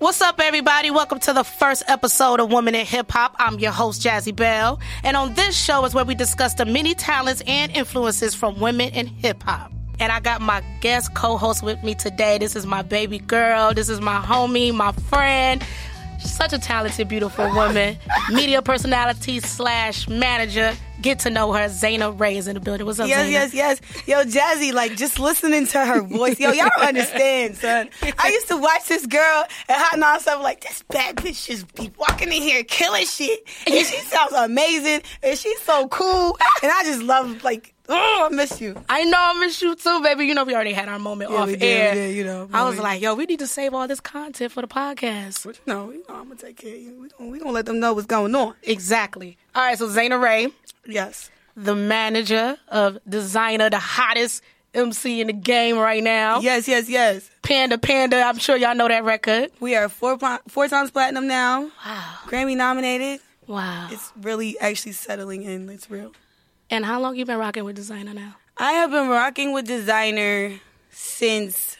What's up, everybody? Welcome to the first episode of Woman in Hip Hop. I'm your host, Jazzie Belle. And on this show is where we discuss the many talents and influences from women in hip hop. And I got my guest co host with me today. This is my baby girl. This is my homie, my friend. Such a talented, beautiful woman. Media personality slash manager. Get to know her. Zana Ray is in the building. What's up, Yes, Zana? yes, yes. Yo, Jazzie, like just listening to her voice. Yo, y'all don't understand, son. I used to watch this girl at Hot Non like this bad bitch just be walking in here killing shit. And she sounds amazing and she's so cool. And I just love like, oh, I miss you. I know I miss you too, baby. You know we already had our moment Yeah, off air. Yeah, you know, I was we- like, yo, we need to save all this content for the podcast. But you know, I'm gonna take care of you. We gonna, we gonna let them know what's going on. Exactly. All right, so Zana Ray, Yes. the manager of Designer, the hottest MC in the game right now. Yes, yes, yes. Panda Panda, I'm sure y'all know that record. We are four four times platinum now. Wow. Grammy nominated. Wow. It's really actually settling in. It's real. And how long you been rocking with Designer now? I have been rocking with designer since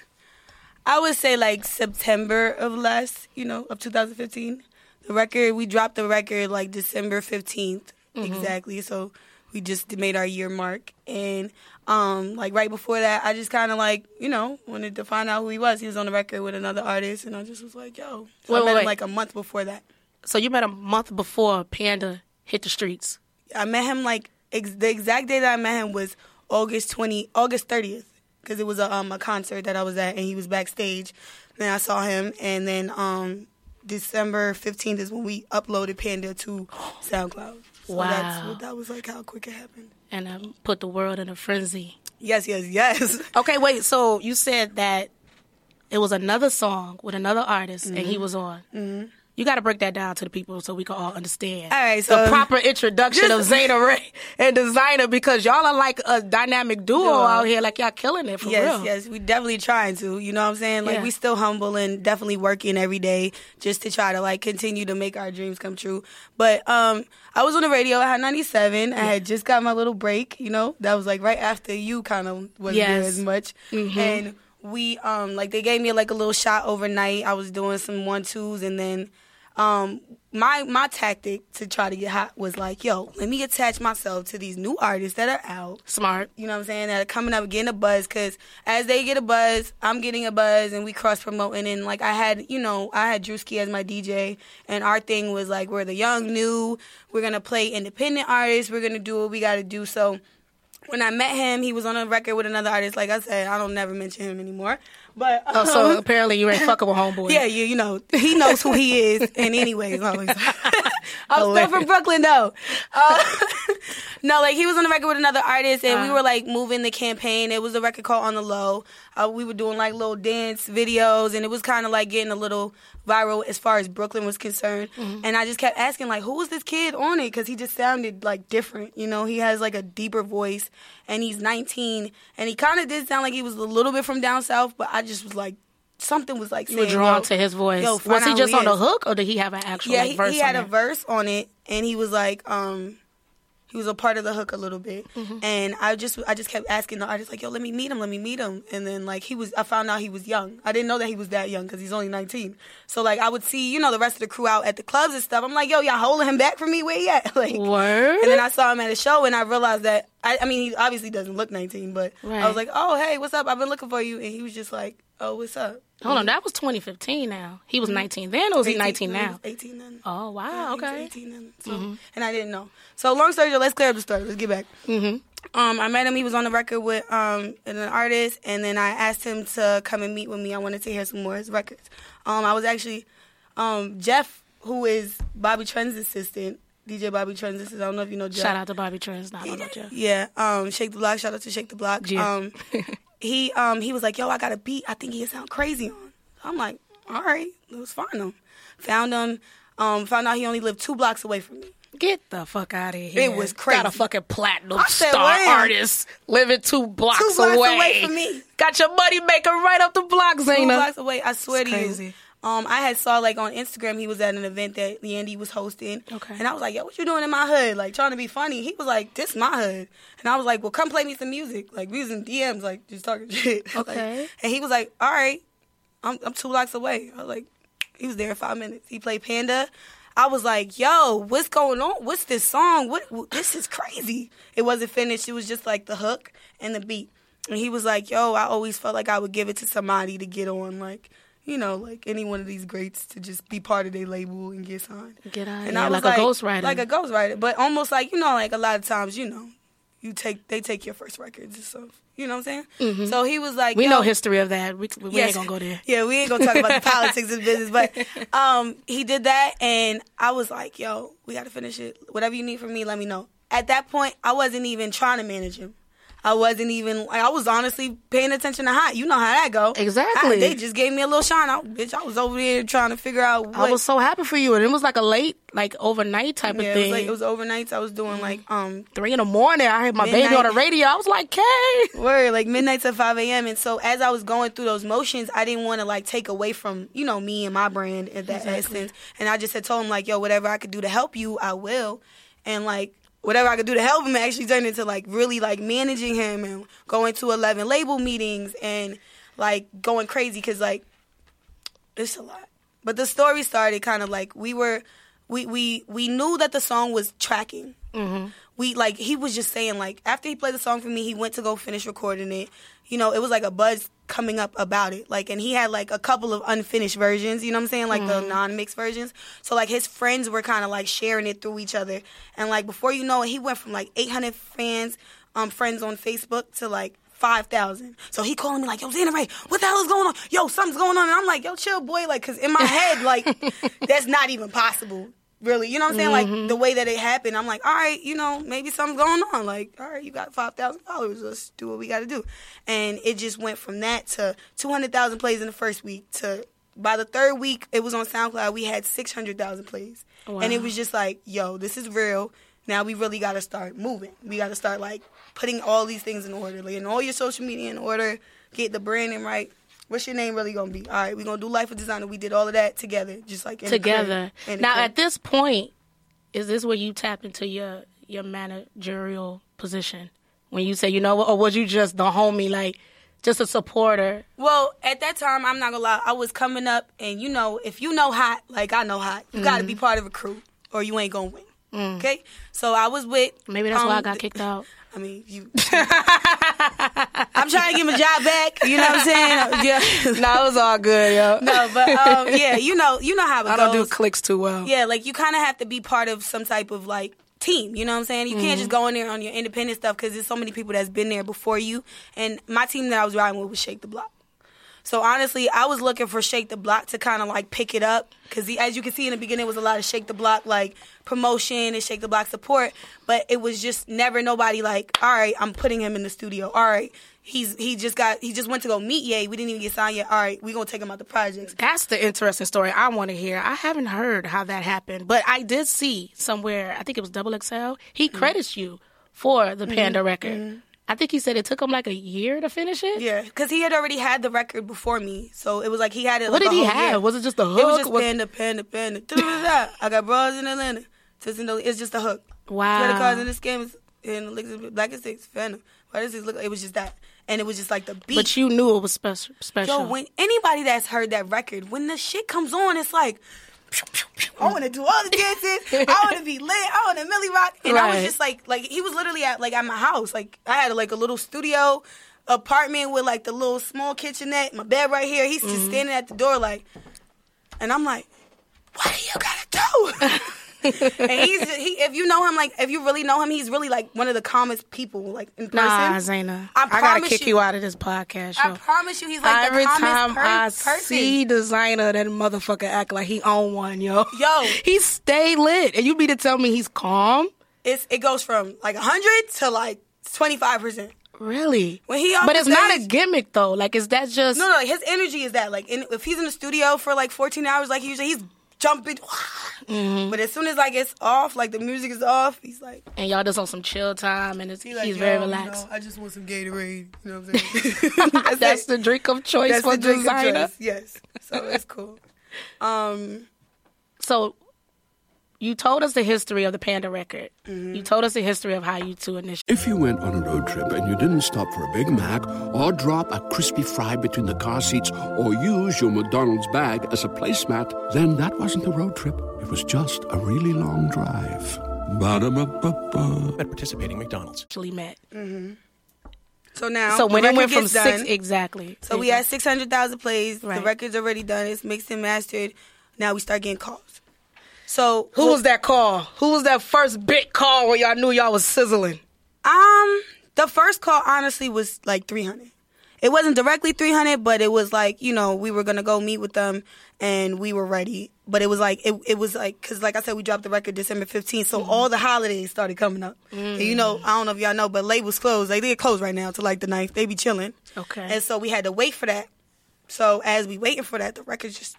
I would say like September of last, you know, of 2015. The record we dropped the record like December 15th exactly. So we just made our year mark and um like right before that I just kind of like, you know, wanted to find out who he was. He was on the record with another artist and I just was like, yo. So Wait, I met wait, him wait. like a month before that. So you met him a month before Panda hit the streets. I met him like ex- the exact day that I met him was August twenty, August thirtieth, because it was a um a concert that I was at and he was backstage. Then I saw him, and then um December fifteenth is when we uploaded Panda to SoundCloud. So that's Wow. what that was like how quick it happened. And um, put the world in a frenzy. Yes, yes, yes. Okay, wait. So you said that it was another song with another artist, and he was on. Mm-hmm. You got to break that down to the people so we can all understand. All right, the so- proper introduction of Just- Zana Ray and Designer because y'all are like a dynamic duo out here, like y'all killing it for Yes, real. yes, yes, we definitely trying to. You know what I'm saying? Like Yeah. we still humble and definitely working every day just to try to like continue to make our dreams come true. But um I was on the radio, I had 97. I had just got my little break, you know. That was like right after you kind of wasn't there Yes. as much. And we um like they gave me like a little shot overnight. I was doing some one twos and then um my my tactic to try to get hot was like, yo, let me attach myself to these new artists that are out Smart. you know what I'm saying, that are coming up getting a buzz because as they get a buzz, I'm getting a buzz and we cross promoting. And like I had, you know, I had Drewski as my DJ, and our thing was like, we're the young, new, we're gonna play independent artists, we're gonna do what we gotta do. So when I met him, he was on a record with another artist. Like I said, I don't never mention him anymore. But Oh, so um, apparently you ain't fucking with homeboy. yeah, you, you know, he knows who he is. And anyways. I'm still from Brooklyn though. Uh, no, like he was on the record with another artist, and we Uh-huh. were like moving the campaign. It was a record called On the Low. Uh, we were doing like little dance videos, and it was kind of like getting a little viral as far as Brooklyn was concerned. Mm-hmm. And I just kept asking like, who was this kid on it? Because he just sounded like different. You know, he has like a deeper voice, and he's 19, and he kind of did sound like he was a little bit from down south. But I just was like, something was like You were drawn to his voice. yo, was he just who on he the hook, or did he have an actual Yeah, like, he, verse? he had a verse on it, and he was like, um, he was a part of the hook a little bit, Mm-hmm. and I just, I just kept asking the artist like, yo, let me meet him, let me meet him, and then like he was, I found out he was young. I didn't know that he was that young because he's only nineteen. So like I would see, you know, the rest of the crew out at the clubs and stuff. I'm like, yo, y'all holding him back from me? Where he at? Like, Word. and then I saw him at a show, and I realized that I, I mean, he obviously doesn't look 19, but Right. I was like, oh, hey, what's up? I've been looking for you, and he was just like, oh, what's up? Hold on, that was 2015. Now he was 19 then, or was he 19 no, he now? was 18 then. Oh wow, Yeah, he was okay. 18 then. So, And I didn't know. So long story short, let's clear up the story. Let's get back. Mm-hmm. Um, I met him. He was on the record with um an artist, and then I asked him to come and meet with me. I wanted to hear some more of his records. Um, I was actually um Jeff, who is Bobby Trend's assistant, DJ Bobby Trend's assistant. I don't know if you know Jeff. Shout out to Bobby Trends. Not on Jeff. Yeah, um, Shake the Block. Shout out to Shake the Block. Yeah. Um, he um he was like, "Yo, I got a beat. I think he sound crazy on." I'm like, "All right, let's find him." Found him. Um, found out he only lived two blocks away from me. Get the fuck out of here. It was crazy. Got a fucking platinum said, star artist living two blocks, Two blocks away. away from me. Got your money maker right up the block, Two blocks away. I swear It's to crazy. you. Um, I had saw like on Instagram he was at an event that Yandy was hosting. Okay. And I was like, yo, what you doing in my hood? Like trying to be funny. He was like, this my hood. And I was like, well, come play me some music. Like we was in DMs, like just talking shit. Like, Okay. and he was like, all right, I'm I'm two blocks away. I was like, he was there in five minutes. He played Panda. I was like, yo, what's going on? What's this song? What, what this is crazy. It wasn't finished. It was just like the hook and the beat. And he was like, yo, I always felt like I would give it to somebody to get on, like, you know, like any one of these greats to just be part of their label and get signed. Get out And here, I was like a ghostwriter. Like a ghostwriter. But almost like, you know, like a lot of times, you know, you take they take your first records and stuff. You know what I'm saying? So he was like, Mm-hmm. We know history of that. We, we Yes. ain't gonna go there. Yeah, we ain't gonna talk about the politics of business, but um, he did that, and I was like, "Yo, we gotta finish it. Whatever you need from me, let me know." At that point, I wasn't even trying to manage him. I wasn't even. Like, I was honestly paying attention to Hot. You know how that go. Exactly. Hot, they just gave me a little shine. I, bitch, I was over there trying to figure out. What, I was so happy for you, and it was like a late, like overnight type of yeah, it thing. was like it was overnights. I was doing like um Three in the morning, I heard my baby on the radio. I was like, "Kay." Word, like midnight to 5 a.m. And so as I was going through those motions, I didn't want to like take away from, you know, me and my brand in that essence. And I just had told him like, yo, whatever I could do to help you, I will. And like, whatever I could do to help him actually turned into like really like managing him and going to 11 label meetings and like going crazy because like it's a lot. But the story started kind of like we were, we we we knew that the song was tracking. Mm-hmm. We like he was just saying like after he played the song for me, he went to go finish recording it. You know, it was like a buzz coming up about it. Like, and he had like a couple of unfinished versions. You know what I'm saying? Like the non-mixed versions. So like his friends were kind of like sharing it through each other. And like before you know it, he went from like 800 fans, um, friends on Facebook to like five thousand. So he calling me like, "Yo, Zana Ray, what the hell is going on? Yo, something's going on." And I'm like, "Yo, chill, boy." Like, cause in my head, like, that's not even possible, really. You know what I'm saying? Like the mm-hmm. way that it happened, I'm like, "All right, you know, maybe something's going on." Like, all right, you got five thousand followers. Let's do what we got to do. And it just went from that to two hundred thousand plays in the first week to. By the third week, it was on SoundCloud. We had six hundred thousand plays, and it was just like, "Yo, this is real." Now we really got to start moving. We got to start like putting all these things in order, like, and all your social media in order, get the branding right. What's your name really gonna be? All right, we're gonna do Life of Designer. We did all of that together, just like in the crib. together. Now, crib. at this point, is this where you tap into your your managerial position when you say, you know what, or was you just the homie, like just a supporter? Well, at that time, I'm not gonna lie, I was coming up, and you know, if you know hot, like I know hot, you got to Mm-hmm. be part of a crew, or you ain't gonna win. Okay, so I was with. Mm. Maybe that's why I um, got kicked out. I mean, you. Trying to get my job back. You know what I'm saying? Yeah. no, it was all good, yo. No, but um, yeah, you know, you know how it I goes. don't do clicks too well. Yeah, like you kind of have to be part of some type of like team. You know what I'm saying? You can't just go in there on your independent stuff because there's so many people that's been there before you. And my team that I was riding with was Shake the Block. So honestly, I was looking for Shake the Block to kind of like pick it up because as you can see in the beginning, it was a lot of Shake the Block like promotion and Shake the Block support, but it was just never nobody like, all right, I'm putting him in the studio. All right, he's he just got he just went to go meet Ye. We didn't even get signed yet. All right, we gonna take him out the projects. That's the interesting story I want to hear. I haven't heard how that happened, but I did see somewhere, I think it was Double XL, he Mm-hmm. credits you for the Panda record. I think he said it took him like a year to finish it. Yeah, because he had already had the record before me, so it was like he had it. What like did he have? year. Was it just the hook? It was just Was- panda, panda, panda. I got bras in Atlanta. It's just a hook. Wow. Credit cards in the the licks- black and six. Phantom. Why does this look? It was just that, and it was just like the beat. But you knew it was special. Special. Yo, when anybody that's heard that record, when the shit comes on, it's like. I want to do all the dances. I want to be lit. I want to Millie Rock, and I was just like, like he was literally at like at my house. Like I had like a little studio apartment with like the little small kitchenette, my bed right here. He's Mm-hmm. just standing at the door, like, and I'm like, what do you gotta do? and he's he, if you know him, like if you really know him, he's really like one of the calmest people, like in person. Nah, Zana. I I, gotta kick you- you out of this podcast. I promise you, he's like Every the time per- I person. see designer, that motherfucker act like he own one, yo. Yo. he stay lit, and you mean to tell me he's calm? it's it goes from like hundred to like twenty five percent. Really? When he but it's not a gimmick though. Like, is that just? No, no, like his energy is that like in, if he's in the studio for like fourteen hours, like he usually he's jumping. Mm-hmm. But as soon as like it's off, like the music is off, he's like, And y'all just on some chill time, and it's, he like, he's very "Yo, you relaxed. know, I just want some Gatorade. You know what I'm saying? That's, That's the drink of choice That's for the drink of designer. choice, Yes. So it's cool. Um, So, you told us the history of the Panda record. Mm-hmm. You told us the history of how you two initially. If you went on a road trip and you didn't stop for a Big Mac or drop a crispy fry between the car seats or use your McDonald's bag as a placemat, then that wasn't a road trip. It was just a really long drive. Ba-da-ba-ba-ba. At participating McDonald's. Actually met. so now, so the when it went from gets six, exactly. So we had 600,000 plays. Right. The record's already done. It's mixed and mastered. Now we start getting calls. So Who was that call? Who was that first big call where y'all knew y'all was sizzling? Um, the first call honestly was like 300. It wasn't directly 300, but it was like, you know, we were going to go meet with them and we were ready. But it was like, it, it was like, cause like I said, we dropped the record December 15th. So all the holidays started coming up. And you know, I don't know if y'all know, but labels closed. Like they closed right now to like the 9th. They be chilling. Okay. And so we had to wait for that. So as we waiting for that, the record just,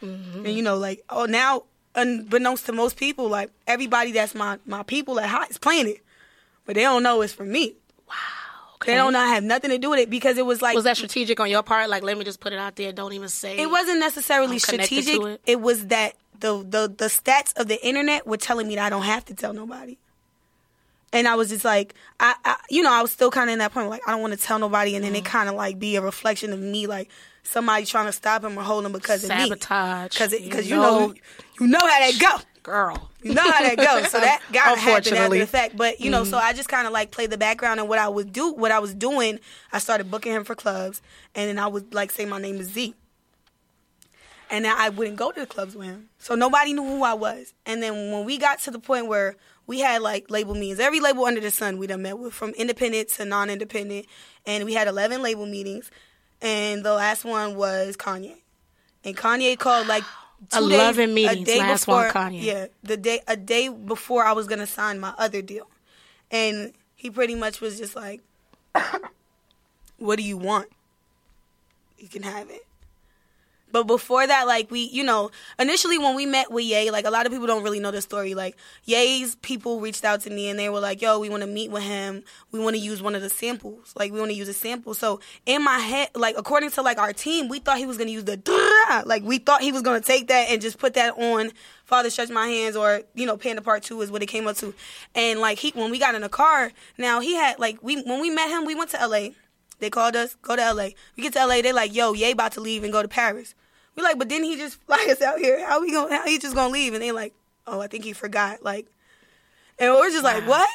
and you know, like, oh, now, unbeknownst to most people, like everybody that's my, my people at high is playing it but they don't know it's for me. Okay. They don't know I have nothing to do with it because it was like Was that strategic on your part? Like, let me just put it out there. Don't even say. it wasn't necessarily strategic. It. it. was that the, the the stats of the internet were telling me that I don't have to tell nobody. And I was just like, I, I you know, I was still kind of in that point, like I don't want to tell nobody, and then Mm. it kind of like be a reflection of me, like somebody trying to stop him or hold him because of me, Sabotage. because You because you know- know, you know how that go. girl. You know how that goes. So that got to happen after the fact. But you know, so mm-hmm. I just kind of like played the background and what I would do, what I was doing. I started booking him for clubs, and then I would like say my name is Z, and then I wouldn't go to the clubs with him, so nobody knew who I was. And then when we got to the point where we had like label meetings, every label under the sun we done met with, from independent to non-independent, and we had eleven label meetings, and the last one was Kanye, and Kanye called like. two 11 days- meetings, A day last before, one Kanye. Yeah, the day a day before I was gonna sign my other deal, and he pretty much was just like, "What do you want? You can have it." But before that, like we, you know, initially when we met with Ye, like a lot of people don't really know the story. Like Ye's people reached out to me and they were like, "Yo, we want to meet with him. We want to use one of the samples. Like we want to use a sample." So in my head, like according to like our team, we thought he was gonna use the like we thought he was gonna take that and just put that on Father Stretch My Hands or you know Panda Part Two is what it came up to. And like he, when we got in the car, now he had like we when we met him, we went to L.A. They called us, go to LA. We get to LA, they like, yo, Ye about to leave and go to Paris. We like, but didn't he just fly us out here? How we gonna how he just gonna leave? And they like, oh, I think he forgot. Like and we're just like, what?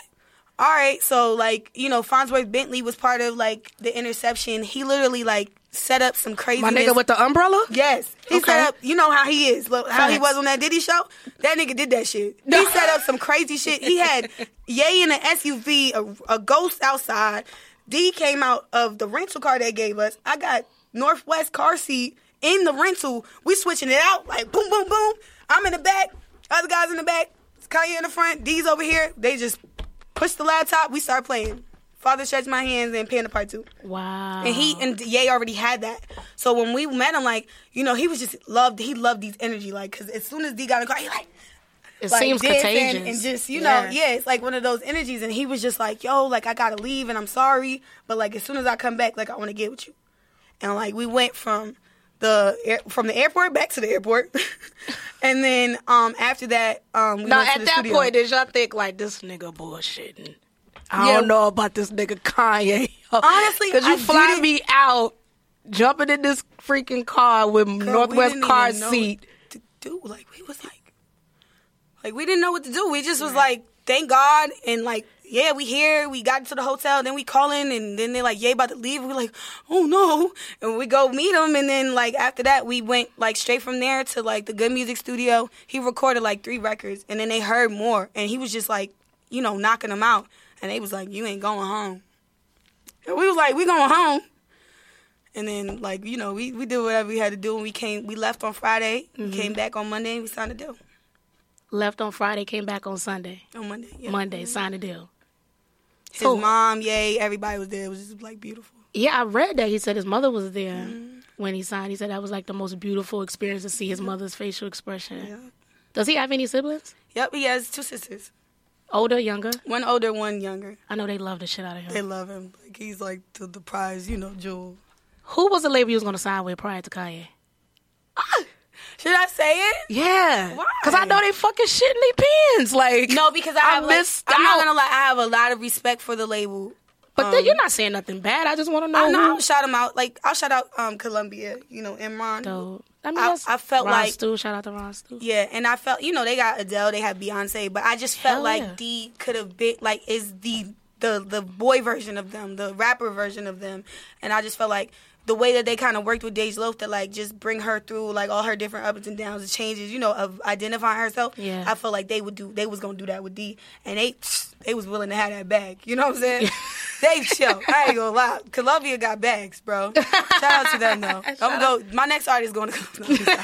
All right, so like, you know, Fonzworth Bentley was part of like the interception. He literally like set up some crazy My nigga with the umbrella? Yes. He Okay. set up, you know how he is, look, how he was on that Diddy show? That nigga did that shit. He set up some crazy shit. He had Ye in an SUV, a, a ghost outside. D came out of the rental car they gave us. I got North West car seat in the rental. We switching it out like boom, boom, boom. I'm in the back. Other guys in the back. Kanye in the front. D's over here. They just push the laptop. We start playing. Father stretch my hands and Panda Part Two. Wow. And he and Ye already had that. So when we met him, like you know, he was just loved. He loved these energy, like because as soon as D got in the car, he like it like seems contagious. and just you know, yeah, it's like one of those energies. And he was just like, yo, like I gotta leave and I'm sorry, but like as soon as I come back, like I want to get with you. And like we went from the air, from the airport back to the airport, and then um after that um we Now, went to at that studio. point, did y'all think like this nigga bullshitting? I Yeah. don't know about this nigga Kanye. Honestly, because you I fly didn't- me out, jumping in this freaking car with North West car seat. to do. Like we was like, like we didn't know what to do. We just was like, thank God, and like, yeah, we here. We got into the hotel, then we calling, and then they're like, yeah, about to leave. We're like, oh no, and we go meet him, and then like after that, we went like straight from there to like the Good Music Studio. He recorded like three records, and then they heard more, and he was just like, you know, knocking them out, and they was like, you ain't going home. And we was like, we going home. And then, like you know, we, we did whatever we had to do, and we came. We left on Friday, we mm-hmm. came back on Monday, and we signed a deal Left on Friday, came back on Sunday. on Monday. Yeah. Monday, mm-hmm. signed a deal. His So- mom, yay, everybody was there. It was just like beautiful. Yeah, I read that. He said his mother was there. Mm-hmm. when he signed. He said that was like the most beautiful experience to see his mother's facial expression. Yeah. Does he have any siblings? Yep, he has two sisters. Older, younger? One older, one younger. I know they love the shit out of him. They love him. Like he's like the, the prize, you know, jewel. Who was the label you was gonna sign with prior to Kanye? Should I say it? Yeah, Why? because I know they fucking shit in their pants. Like No, because I, I have, like, I'm not gonna lie. I have a lot of respect for the label. But then you're not saying nothing bad. I just want to know. I know. I'll shout them out. Like I'll shout out um Columbia. You know, Imran. Dope. I mean, I- I felt Ron like- Stu. Shout out to Ron Stu. Yeah, and I felt you know they got Adele, they had Beyonce, but I just felt Hell like yeah. D could have been like is the the the boy version of them, the rapper version of them, and I just felt like the way that they kind of worked with Dej Loaf to like just bring her through like all her different ups and downs and changes, you know, of identifying herself. Yeah. I felt like they would do they was gonna do that with D, and they they was willing to have that bag. You know what I'm saying? they chill. I ain't gonna lie. Columbia got bags, bro. Shout out to them though. I'm gonna go. My next artist is going to Columbia.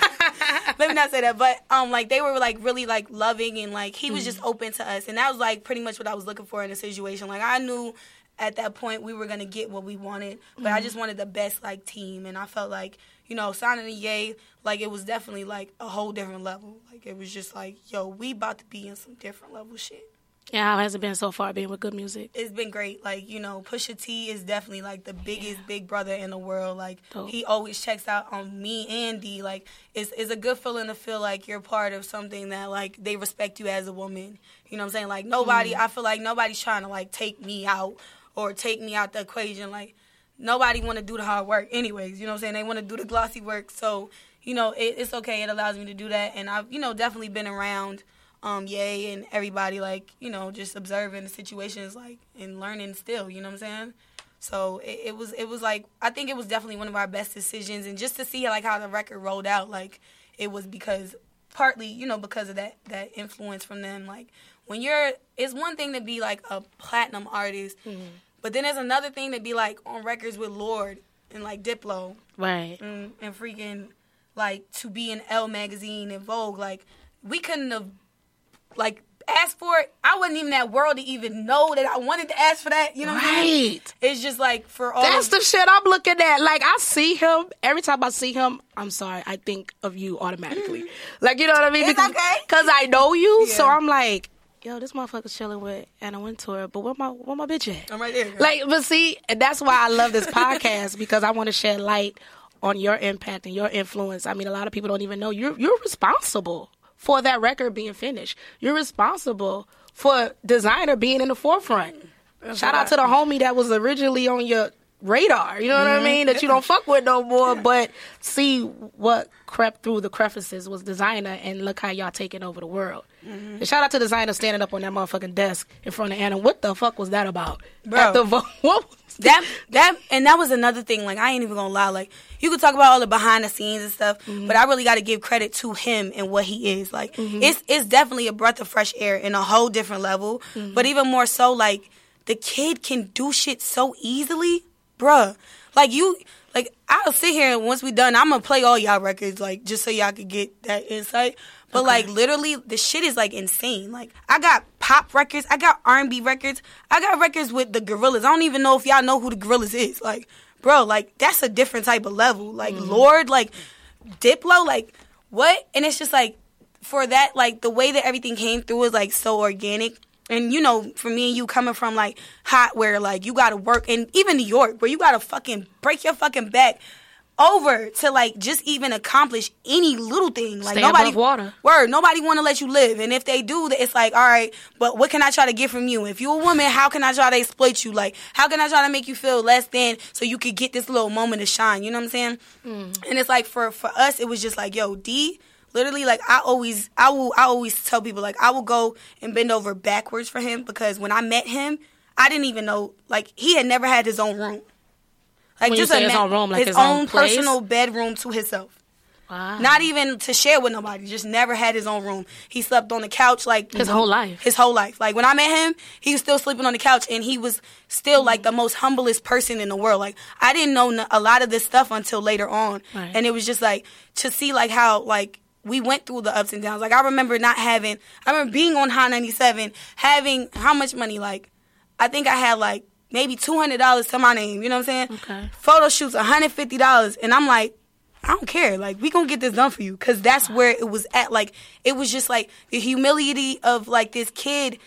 Let me not say that, but um, like they were like really like loving and like he was just open to us, and that was like pretty much what I was looking for in a situation. Like I knew at that point we were gonna get what we wanted, but I mm-hmm. just wanted the best like team, and I felt like you know signing a Yay like it was definitely like a whole different level. Like it was just like yo, we about to be in some different level shit. Yeah, how has it been so far being with good music? It's been great. Like, you know, Pusha T is definitely like the biggest big brother in the world. Like Dope. he always checks out on me and D. Like it's it's a good feeling to feel like you're part of something that like they respect you as a woman. You know what I'm saying? Like nobody mm-hmm. I feel like nobody's trying to like take me out or take me out the equation. Like nobody want to do the hard work anyways. You know what I'm saying? They want to do the glossy work. So, you know, it, it's okay. It allows me to do that. And I've, you know, definitely been around um, Yay and everybody, like, you know, just observing the situations, like, and learning still, you know what I'm saying? So it, it was, it was like, I think it was definitely one of our best decisions. And just to see, like, how the record rolled out, like, it was because, partly, you know, because of that, that influence from them. Like, when you're, it's one thing to be, like, a platinum artist, mm-hmm. but then there's another thing to be, like, on records with Lorde and, like, Diplo Right. and, and freaking like to be in Elle magazine and Vogue. Like we couldn't have like asked for it. I wasn't even that world to even know that I wanted to ask for that. You know what I mean? Right. It's just like for all That's of, the shit I'm looking at. Like I see him every time I see him. I'm sorry, I think of you automatically. Mm-hmm. Like you know what I mean? It's because, okay. Cause I know you, so I'm like, yo, this motherfucker's chilling with Anna Wintour, but where my where my bitch at? I'm right there. girl. Like, but see, and that's why I love this podcast because I want to shed light on your impact and your influence. I mean, a lot of people don't even know you're you're responsible for that record being finished. You're responsible for designer being in the forefront. Shout out to the homie that was originally on your radar. You know what I mm-hmm. mean? That you don't fuck with no more, but see what crept through the crevices was designer, and look how y'all taking over the world. Mm-hmm. And shout out to designer standing up on that motherfucking desk in front of Anna. What the fuck was that about? Bro. At the vo- what was that that and that was another thing. Like I ain't even gonna lie. Like you could talk about all the behind the scenes and stuff, Mm-hmm. but I really got to give credit to him and what he is. Like it's it's definitely a breath of fresh air in a whole different level. Mm-hmm. But even more so, like the kid can do shit so easily, bruh. Like you. Like I'll sit here and once we done, I'm gonna play all y'all records, like just so y'all could get that insight. But like literally, the shit is like insane. Like I got pop records, I got R&B records, I got records with the Gorillaz. I don't even know if y'all know who the Gorillaz is. Like, bro, like that's a different type of level. Like mm-hmm. Lorde, like Diplo, like what? And it's just like for that, like the way that everything came through is like so organic. And you know, for me and you coming from like hot where like you gotta work and even New York where you gotta fucking break your fucking back over to like just even accomplish any little thing. Like Stay nobody water. Word, nobody want to let you live, and if they do, it's like, all right, but what can I try to get from you? If you're a woman, how can I try to exploit you? Like, how can I try to make you feel less than so you could get this little moment to shine? You know what I'm saying? Mm. And it's like for for us, it was just like, yo, D. Literally, like I always, I will, I always tell people, like I will go and bend over backwards for him because when I met him, I didn't even know, like he had never had his own room, like When you say his own room, like his, his own own personal bedroom to himself. Wow. Not even to share with nobody. Just never had his own room. He slept on the couch like His whole life. His whole life. Like when I met him, he was still sleeping on the couch, and he was still like the most humblest person in the world. Like I didn't know a lot of this stuff until later on, Right. and it was just like to see like how like we went through the ups and downs. Like I remember not having. I remember being on High ninety seven, having how much money? Like I think I had like maybe two hundred dollars to my name. You know what I'm saying? Okay. Photo shoots one hundred fifty dollars, and I'm like, I don't care. Like we gonna get this done for you because that's where it was at. Like it was just like the humility of like this kid.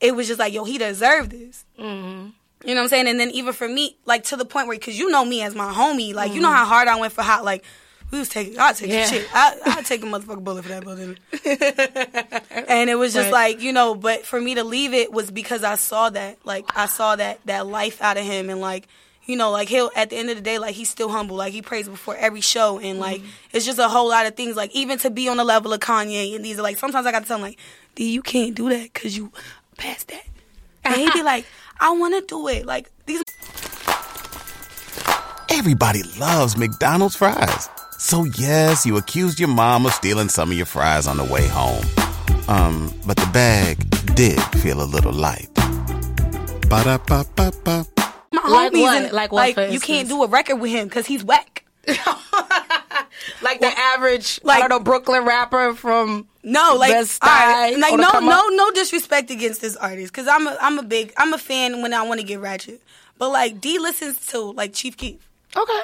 It was just like yo, he deserved this. Mm-hmm. You know what I'm saying? And then even for me, like to the point where, because you know me as my homie, like you know how hard I went for hot. Like we was taking, I'd take Yeah. shit. I I'd take a motherfucking bullet for that building. and it was just Right. like you know, but for me to leave it was because I saw that, like I saw that that life out of him, and like you know, like he'll at the end of the day, like he's still humble, like he prays before every show, and like Mm-hmm. it's just a whole lot of things, like even to be on the level of Kanye, and these are like sometimes I got to tell him like, D, you can't do that because you past that, and he'd be like, I want to do it, like these. Everybody loves McDonald's fries. So yes, you accused your mom of stealing some of your fries on the way home. Um, but the bag did feel a little light. Ba-da-ba-ba-ba. My Like homies what? and, Like what, for you can't do a record with him because he's whack. Like the average, I like- don't know, Brooklyn rapper from No, like, West all right, Side like no, no, up- no disrespect against this artist, because I'm a, I'm a big, I'm a fan when I want to get ratchet. But like D listens to like Chief Keef, Okay.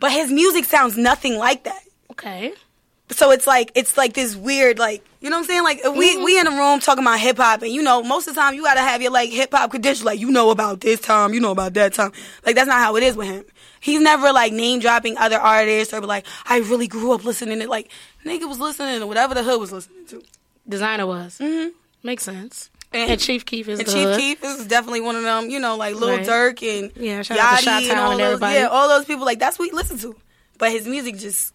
But his music sounds nothing like that. Okay. So it's like it's like this weird, like you know what I'm saying? Like we Mm-hmm. we in a room talking about hip hop, and you know most of the time you gotta have your like hip hop credentials, like you know about this time, you know about that time. Like that's not how it is with him. He's never like name dropping other artists or be like I really grew up listening to like nigga was listening to whatever the hood was listening to. Designer was. Mm-hmm. Makes sense. And- And, Chief Keef is And Chief hood. Keef is definitely one of them, you know, like Lil Right. Durk and Yeah, Yachty Chi-Town all and those, yeah, all those people. Like that's what he listen to, but his music just.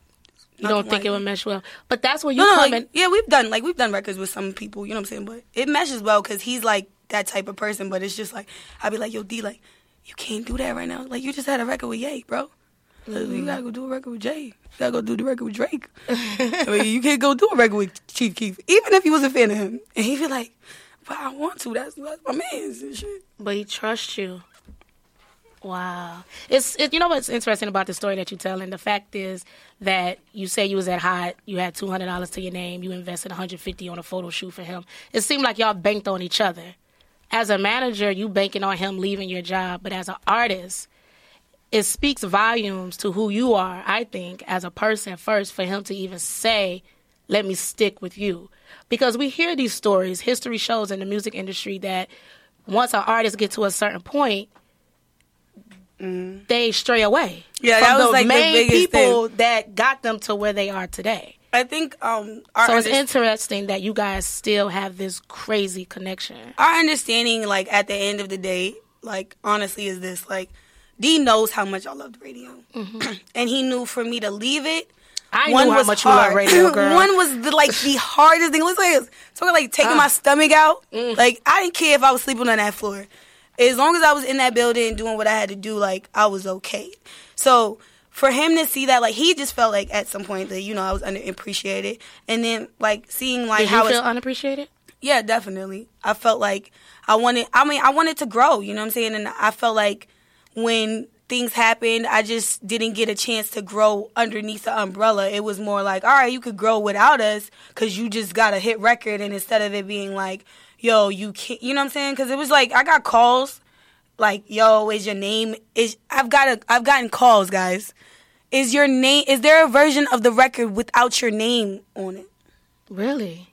You don't think it would mesh well, but that's where you No, no, come like, in. yeah, we've done like we've done records with some people, you know what I'm saying, but it meshes well because he's like that type of person. But it's just like I'd be like, yo, D, like you can't do that right now. Like you just had a record with Ye, bro. Like, You gotta go do a record with Jay. You gotta go do the record with Drake. I mean, you can't go do a record with Chief Keef, even if you was a fan of him. And he'd be like, but I want to. That's, that's my man's and shit. But he trusts you. Wow. It's it, you know what's interesting about the story that you're telling? The fact is that you say you was at Hot, you had two hundred dollars to your name, you invested one hundred fifty on a photo shoot for him. It seemed like y'all banked on each other. As a manager, you banking on him leaving your job, but as an artist, it speaks volumes to who you are, I think, as a person first, for him to even say, let me stick with you. Because we hear these stories, history shows in the music industry that once our artists get to a certain point, they stray away. Mm-hmm. Yeah, from that was, the like, the main biggest people that got them to where they are today. I think um, our So it's interesting that you guys still have this crazy connection. our understanding, like at the end of the day, like honestly, is this like D knows how much I loved radio, and he knew for me to leave it. I knew how much you love radio, girl. One was the, like the hardest thing. Let's say, talking like taking Ah. my stomach out. Mm. Like I didn't care if I was sleeping on that floor, as long as I was in that building doing what I had to do. Like I was okay. So for him to see that, like he just felt like at some point that you know I was underappreciated, and then like seeing like Did how you it's feel unappreciated? yeah, definitely. I felt like I wanted I mean, I wanted to grow, you know what I'm saying? And I felt like when things happened, I just didn't get a chance to grow underneath the umbrella. It was more like, all right, you could grow without us cuz you just got a hit record and instead of it being like, yo, you can't, you know what I'm saying? Cuz it was like I got calls like, yo, is your name is I've got a I've gotten calls, guys. Is your name is there a version of the record without your name on it? Really?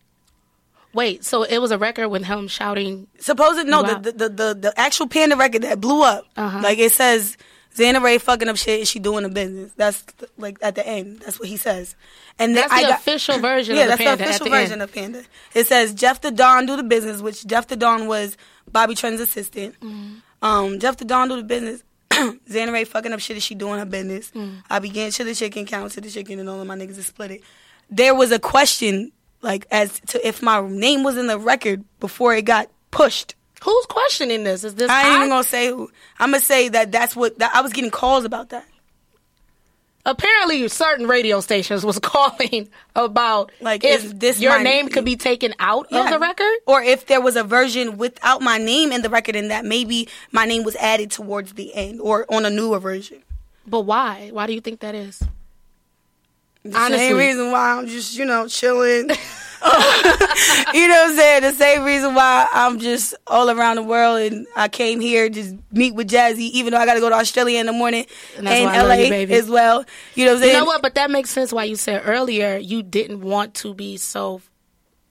Wait, so it was a record with him shouting Supposed no, the, the the the actual Panda record that blew up. Uh-huh. Like it says, Zana Ray fucking up shit and she doing a business. That's like at the end. That's what he says. And then That's the got, official version yeah, of the that's Panda the official the version end. of Panda. It says Jeff the Don do the business, which Jeff the Don was Bobby Trend's assistant. Mm-hmm. Um, Jeff the Don do the business. Zana Ray fucking up shit and she doing her business. Mm. I began to the chicken, count to the chicken, and all of my niggas is split it. There was a question like as to if my name was in the record before it got pushed. Who's questioning this? Is this I ain't I? even gonna say who. I'm gonna say that that's what that, I was getting calls about that. Apparently, certain radio stations was calling about Like, if is this your my- name could be taken out of the record. or if there was a version without my name in the record, and that maybe my name was added towards the end or on a newer version. But why? Why do you think that is? The Honestly. same reason why I'm just you know chilling. you know what I'm saying? The same reason why I'm just all around the world and I came here just meet with Jazzie, even though I got to go to Australia in the morning And and, LA you, as well. You know what I'm You saying? know what? But that makes sense why you said earlier you didn't want to be so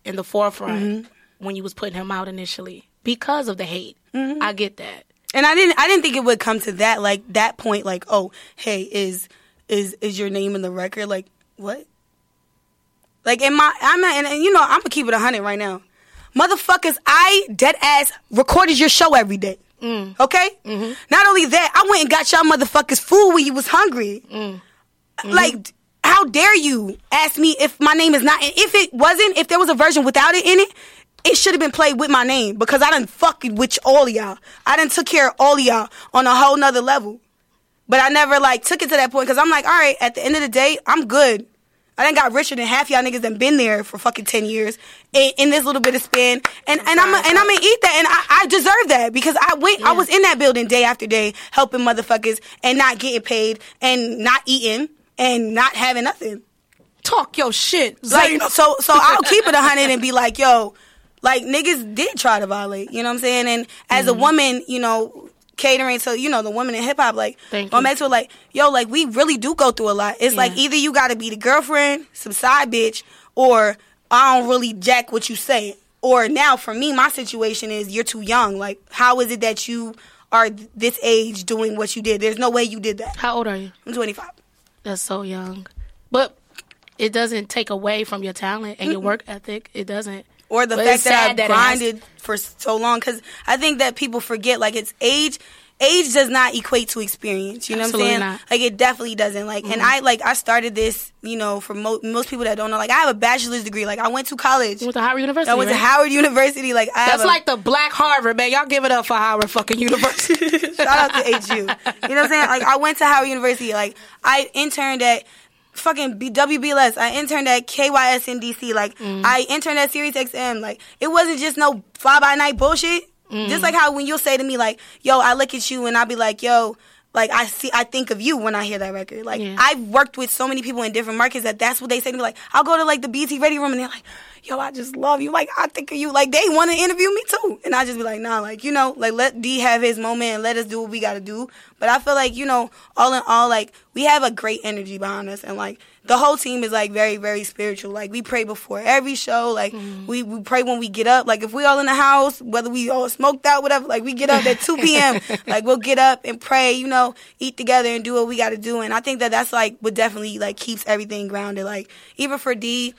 in the forefront Mm-hmm. when you was putting him out initially because of the hate. Mm-hmm. I get that. And I didn't I didn't think it would come to that like that point like oh hey is is is your name in the record like what like in my I'm not and, and you know I'm gonna keep it hundred right now. Motherfuckers I dead ass recorded your show every day. Mm. Okay? Mm-hmm. Not only that I went and got y'all motherfuckers food when you was hungry. Mm. Mm-hmm. Like how dare you ask me if my name is not and if it wasn't if there was a version without it in it it should have been played with my name because I done fucking with all y'all. I done took care of all y'all on a whole nother level. But I never like took it to that point because I'm like, all right, at the end of the day, I'm good. I done got richer than half y'all niggas that been there for fucking ten years in, in this little bit of span, and and I'm and I'm gonna eat that, and I, I deserve that because I went, I was in that building day after day helping motherfuckers and not getting paid and not eating and not having nothing. Talk your shit. Like so so I'll keep it a hundred and be like, yo, like niggas did try to violate, you know what I'm saying? And as Mm-hmm. a woman, you know, catering to, you know, the women in hip hop, like Thank I'm you. into it like, yo, like we really do go through a lot. It's like either you gotta be the girlfriend, some side bitch, or I don't really jack what you say. Or now for me, my situation is you're too young. Like, how is it that you are this age doing what you did? There's no way you did that. How old are you? I'm 25. That's so young. But it doesn't take away from your talent and your work ethic. It doesn't. Or the But fact that sad I that grinded for so long. Because I think that people forget, like, it's age. Age does not equate to experience. You know Absolutely what I'm saying? not. Mm-hmm. Like, it definitely doesn't. Like, and I like I started this. You know, for mo- most people that don't know, like, I have a bachelor's degree. Like, I went to college. You went to Howard University. I went to? Howard University. Like, I have That's a- like the Black Harvard, man. Y'all give it up for Howard fucking University. Shout out to HU. You know what I'm saying? Like I went to Howard University. Like I interned at fucking B- WBLS. I interned at KYS in DC. Like mm. I interned at Sirius XM. Like it wasn't just no fly by night bullshit. Mm. Just like how when you'll say to me like, "Yo, I look at you," and I'll be like, "Yo." Like I see, I think of you when I hear that record. Like Yeah. I've worked with so many people in different markets that that's what they say to me. Like I'll go to like the BT Ready Room and they're like, "Yo, I just love you." Like I think of you. Like they want to interview me too, and I just be like, "Nah, like you know, like let D have his moment and let us do what we got to do." But I feel like you know, all in all, like we have a great energy behind us, and like the whole team is like very, very spiritual. Like we pray before every show. Like mm-hmm. we, we pray when we get up. Like if we all in the house, whether we all smoked out, whatever. Like we get up at two p.m. like we'll get up and pray. You know, eat together and do what we got to do. And I think that that's like what definitely like keeps everything grounded. Like even for D,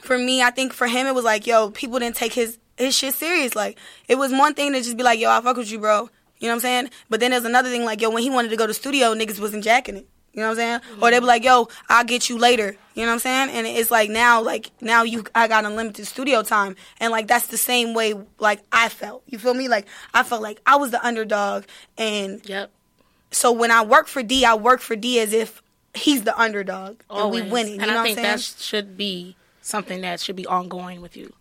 for me, I think for him it was like, yo, people didn't take his his shit serious. Like it was one thing to just be like, yo, I fuck with you, bro. You know what I'm saying? But then there's another thing like, yo, when he wanted to go to studio, niggas wasn't jacking it. You know what I'm saying? Or they be like, yo, I'll get you later. You know what I'm saying? And it's like now, like now you, I got unlimited studio time, and like that's the same way like I felt. You feel me? Like I felt like I was the underdog, and yep. so when I work for D, I work for D as if he's the underdog and we Always. winning. You And know I what think I'm saying? that should be something that should be ongoing with you.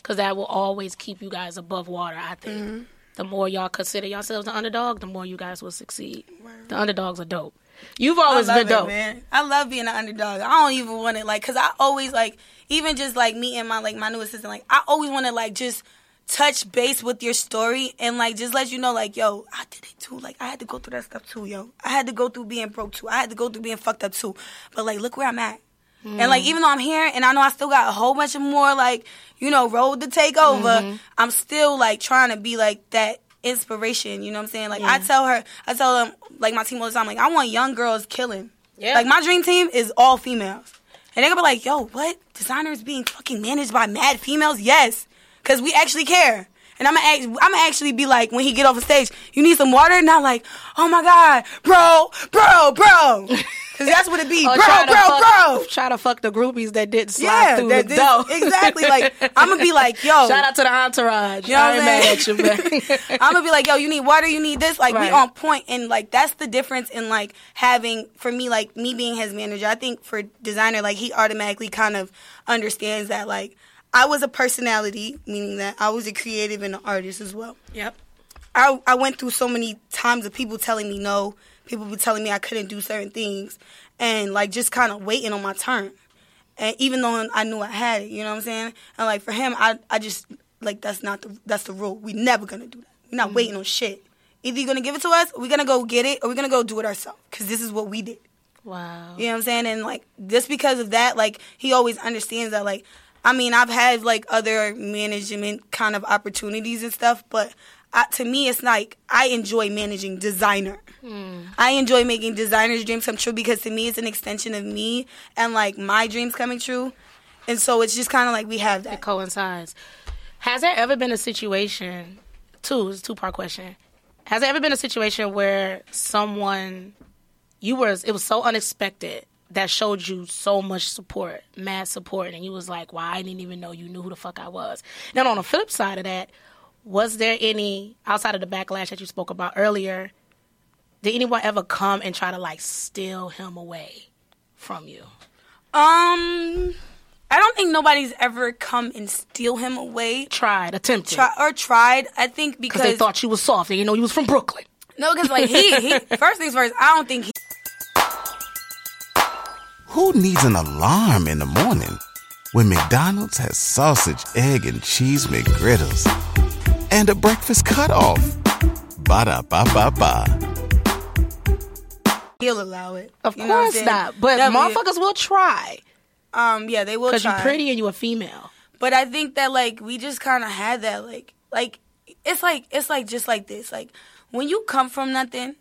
Because that will always keep you guys above water, I think. Mm-hmm. The more y'all consider yourselves the underdog, the more you guys will succeed. The underdogs are dope. You've always been dope. Man. I love being an underdog. I don't even want it like, cause I always like, even just like me and my like my new assistant, like I always want to like just touch base with your story and like just let you know like, yo, I did it too. Like I had to go through that stuff too, yo. I had to go through being broke too. I had to go through being fucked up too. But like, look where I'm at. And like, even though I'm here and I know I still got a whole bunch of more like, you know, road to take over, mm-hmm. I'm still like trying to be like that inspiration. You know what I'm saying? Like I tell her, I tell them, like my team all the time, like I want young girls killing. Yeah. Like my dream team is all females, and they're gonna be like, "Yo, what? Designers being fucking managed by mad females? Yes, because we actually care." And I'm gonna, I'm gonna actually be like, when he get off the stage, you need some water? Not like, oh my god, bro, bro, bro, because that's what it be, oh, bro, try bro, fuck, bro. Try to fuck the groupies that didn't slide Yeah, through that the door. exactly. Like I'm gonna be like, yo, Shout out to the entourage. You know I ain't I'm mad at you, man. I'm gonna be like, yo, you need water, you need this. Like Right. we on point, and like that's the difference in like having for me, like me being his manager. I think for designer, like he automatically kind of understands that like I was a personality, meaning that I was a creative and an artist as well. yep. I I went through so many times of people telling me no, people were telling me I couldn't do certain things, and like just kind of waiting on my turn. and even though I knew I had it, you know what I'm saying? And like for him, I I just like that's not the that's the rule. We never gonna do that. We're not mm-hmm. waiting on shit. Either you're gonna give it to us, or we're gonna go get it, or we're gonna go do it ourselves. Cause this is what we did. Wow. You know what I'm saying? And like just because of that, like he always understands that. Like, I mean, I've had like other management kind of opportunities and stuff, but I, to me, it's like I enjoy managing designer. Hmm. I enjoy making designers' dreams come true because to me, it's an extension of me and like my dreams coming true. And so it's just kind of like we have It that. coincides. Has there ever been a situation? Two it's a two part question. Has there ever been a situation where someone you were it was so unexpected that showed you so much support, mad support, and you was like, "Wow, I didn't even know you knew who the fuck I was." Then on the flip side of that, was there any outside of the backlash that you spoke about earlier? Did anyone ever come and try to like steal him away from you? Um, I don't think nobody's ever come and steal him away. Tried, attempted, Try, or tried. I think because because they thought you was soft. and you know you was from Brooklyn. no, because like he, he first things first. I don't think he. Who needs an alarm in the morning when McDonald's has sausage, egg, and cheese McGriddles and a breakfast cutoff? Ba da ba ba ba. He'll allow it. Of You know what I'm course not. But Definitely. motherfuckers will try Um, yeah, they will because you're pretty and you're a female. But I think that like we just kind of had that like like it's like it's like just like this like when you come from nothing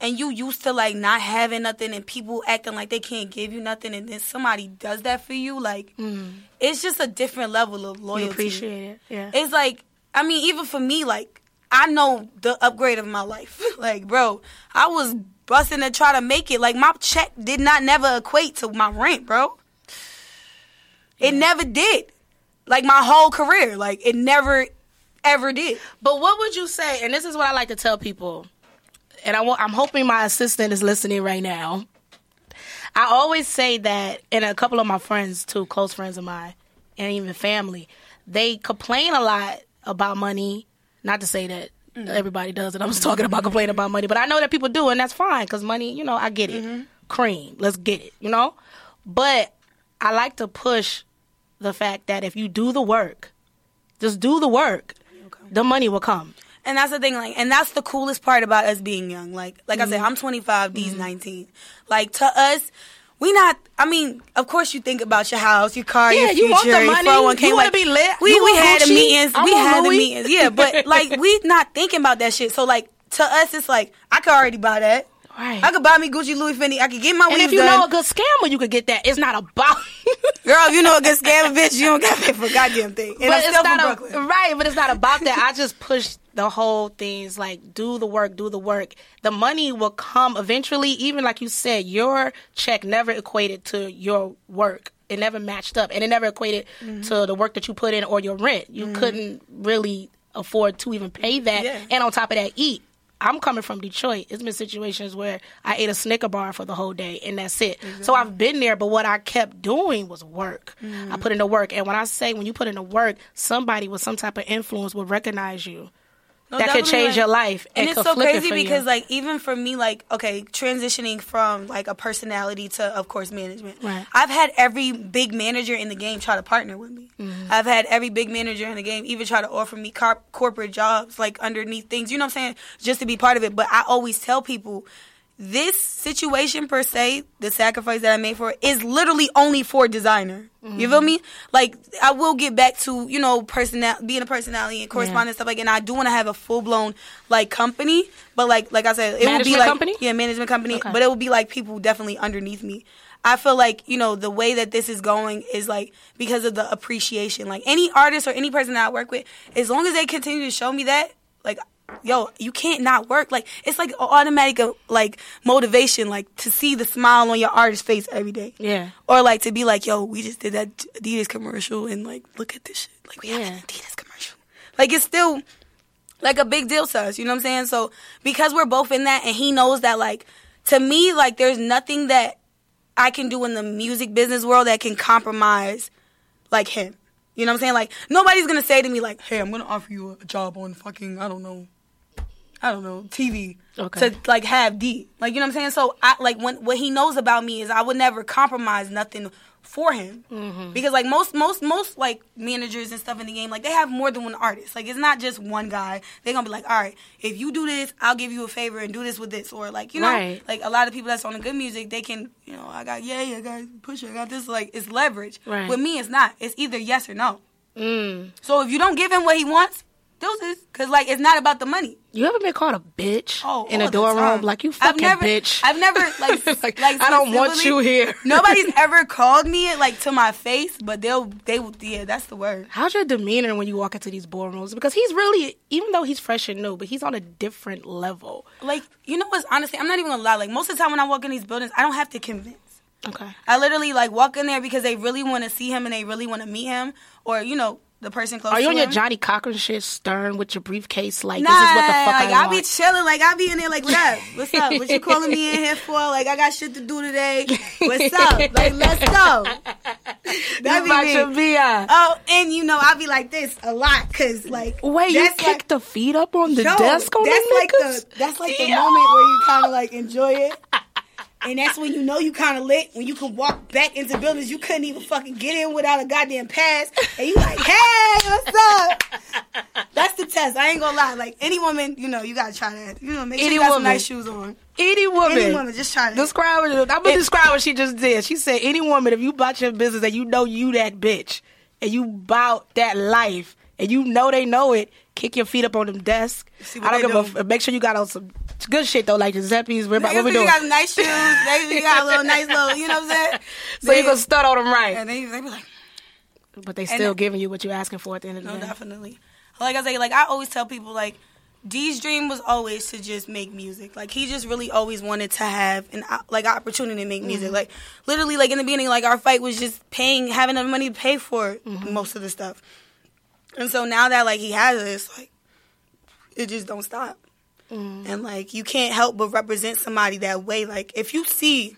and you used to like not having nothing and people acting like they can't give you nothing and then somebody does that for you like it's just a different level of loyalty. You appreciate it. Yeah. It's like I mean even for me like I know the upgrade of my life. like bro, I was busting to try to make it. Like my check did not never equate to my rent, bro. It never did. Like my whole career, like it never ever did. But what would you say? And this is what I like to tell people. And I want, I'm hoping my assistant is listening right now. I always say that, and a couple of my friends too, close friends of mine, and even family, they complain a lot about money. Not to say that mm. everybody does it. I was talking about complaining about money, but I know that people do, and that's fine because money, you know, I get it. Mm-hmm. Cream, let's get it, you know. But I like to push the fact that if you do the work, just do the work, the money will come. And that's the thing, like, and that's the coolest part about us being young. Like, like Mm-hmm. I said, mm-hmm. I'm 25, D's mm-hmm. 19. Like to us, we not. I mean, of course, you think about your house, your car, Yeah, your you want the your money. 401k. You wanna like, be lit. We You we want had the meetings. I we want had the meetings. Yeah, but like we not thinking about that shit. So like to us, it's like I could already buy that. Right. I could buy me Gucci, Louis Fendi. I could get my And if you done. know a good scammer, you could get that. It's not about. Girl, if you know a good scammer, bitch, you don't got to pay for a goddamn thing. And I'm but still it's not Brooklyn. a, right. But it's not about that. I just push the whole things like do the work, do the work. The money will come eventually. Even like you said, your check never equated to your work. It never matched up, and it never equated Mm-hmm. to the work that you put in or your rent. You couldn't really afford to even pay that, Yeah. and on top of that, eat. I'm coming from Detroit. It's been situations where I ate a Snicker bar for the whole day and that's it. So I've been there, but what I kept doing was work. I mm. put in the work. And when I say when you put in the work, somebody with some type of influence will recognize you. No, that could change like- your life and, it's so flip it crazy you. because, like, even for me, like, okay, transitioning from like a personality to, of course, management. Right. I've had every big manager in the game try to partner with me. Mm-hmm. I've had every big manager in the game even try to offer me car- corporate jobs, like underneath things. You know what I'm saying? Just to be part of it. But I always tell people. This situation per se, the sacrifice that I made for it, is literally only for designer. You feel me? Like I will get back to you know personal being a personality and correspondence stuff like, and I do want to have a full blown like company, but like like I said, it will be like company? yeah management company, Okay. but it will be like people definitely underneath me. I feel like you know the way that this is going is like because of the appreciation. Like any artist or any person that I work with, as long as they continue to show me that, like yo, you can't not work. Like it's like automatic uh, like motivation, like to see the smile on your artist's face every day. Yeah. Or like to be like, yo, we just did that Adidas commercial and like look at this shit. Like we have an Adidas commercial. Like it's still like a big deal to us, you know what I'm saying? So because we're both in that and he knows that like to me, like there's nothing that I can do in the music business world that can compromise like him. You know what I'm saying? Like nobody's gonna say to me like, "Hey, I'm gonna offer you a job on fucking I don't know, I don't know TV." Okay. to like have D. Like you know what I'm saying? So I like when what he knows about me is I would never compromise nothing for him Mm-hmm. because like most most most like managers and stuff in the game like they have more than one artist like it's not just one guy they're gonna be like all right if you do this i'll give you a favor and do this with this or like you know Right. like a lot of people that's on the good music they can you know i got yeah i got pusher i got this like it's leverage Right. with me it's not it's either yes or no Mm. so if you don't give him what he wants deuces because like it's not about the money You ever been called a bitch Oh, in a dorm room? Like you I've fucking never, bitch. I've never like Like, like, I don't want you here. Nobody's ever called me it like to my face, but they'll they will yeah, that's the word. How's your demeanor when you walk into these boardrooms? Because he's really, even though he's fresh and new, but he's on a different level. Like you know what's honestly, I'm not even gonna lie. Like most of the time when I walk in these buildings, I don't have to convince. Okay. I literally like walk in there because they really want to see him and they really want to meet him, or you know the person close. To you. Are you on your. Johnnie Cochran shit, stern with your briefcase? Like Nah, this is what the fuck like I, I, be chilling, like I be in there, like what up, what's up, what you calling me in here for? Like I got shit to do today. What's up? Like let's go. That be your me. BI. Oh, and you know I be like this a lot, cause like Wait, you kick like- the feet up on the Yo, desk on that's the like niggas? the that's like the Yo. moment where you kind of like enjoy it. And that's when you know you kind of lit when you can walk back into buildings you couldn't even fucking get in without a goddamn pass, and you like, hey, what's up? That's the test. I ain't gonna lie. Like any woman, you know, you gotta try that. You know, make sure Any you got some nice shoes on. Any woman. Any woman, just try that. Describe it. I'm gonna describe what she just did. She said, "Any woman, if you bought your business and you know you that bitch, and you bout that life, and you know they know it, kick your feet up on them desk. See I don't give a. Make sure you got on some good shit though, like. What, Niggas what we doing? You got nice shoes. They you got a little nice little, you know what I'm saying? So you They- gonna stud on them right, and they, they be like, but they still and- giving you what you're asking for at the end of the day. No, day. definitely. Like I say, like I always tell people, like D's dream was always to just make music. Like he just really always wanted to have an like opportunity to make music. Mm-hmm. Like literally, like in the beginning, like our fight was just paying, having enough money to pay for mm-hmm. most of the stuff. And so now that like he has it, it's like it just don't stop. Mm. And like you can't help but represent somebody that way. Like if you see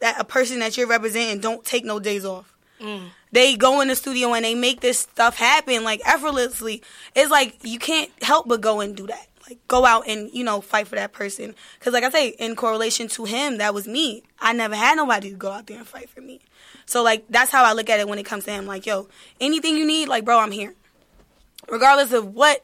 that a person that you're representing don't take no days off mm. they go in the studio and they make this stuff happen like effortlessly. It's like you can't help but go and do that. Like go out and you know fight for that person. Because like I say, in correlation to him, that was me. I never had nobody to go out there and fight for me. So like that's how I look at it when it comes to him. Like yo, anything you need, like bro, I'm here. Regardless of what,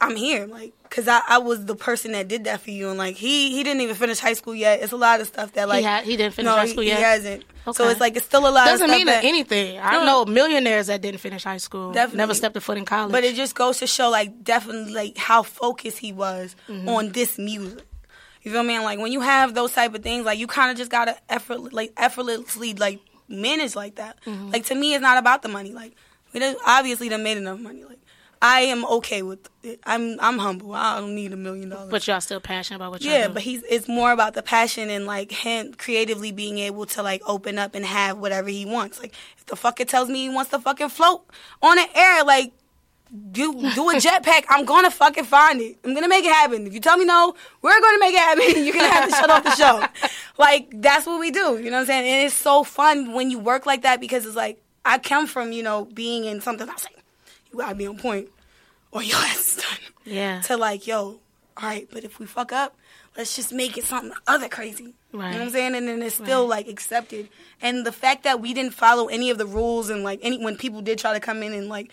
I'm here. Like because I, I was the person that did that for you, and like he he didn't even finish high school yet. It's a lot of stuff that like ha- he didn't finish no, high school he, yet? He hasn't. So it's like it's still a lot. Doesn't of stuff mean that, anything. I No. know millionaires that didn't finish high school, Definitely. never stepped a foot in college. But it just goes to show, like, definitely, like, how focused he was Mm-hmm. on this music. You feel me? And, like, when you have those type of things, like, you kind of just gotta effort, like, effortlessly, like, manage like that. Mm-hmm. Like, to me, it's not about the money. Like, we done, obviously done made enough money. Like, I am okay with it. I'm, I'm humble. I don't need a million dollars. but y'all still passionate about what y'all Yeah, do. but he's it's more about the passion and like him creatively being able to like open up and have whatever he wants. Like if the fucker tells me he wants to fucking float on the air, like do do a jetpack, I'm gonna fucking find it. I'm gonna make it happen. If you tell me no, we're gonna make it happen. You're gonna have to shut off the show. Like that's what we do. You know what I'm saying? And it's so fun when you work like that because it's like I come from you know being in something. I was like, you gotta be on point, or your ass is done yeah, to like, yo, all right, but if we fuck up, let's just make it something other crazy. You know what I'm saying? And then it's still like accepted. And the fact that we didn't follow any of the rules and like any when people did try to come in and like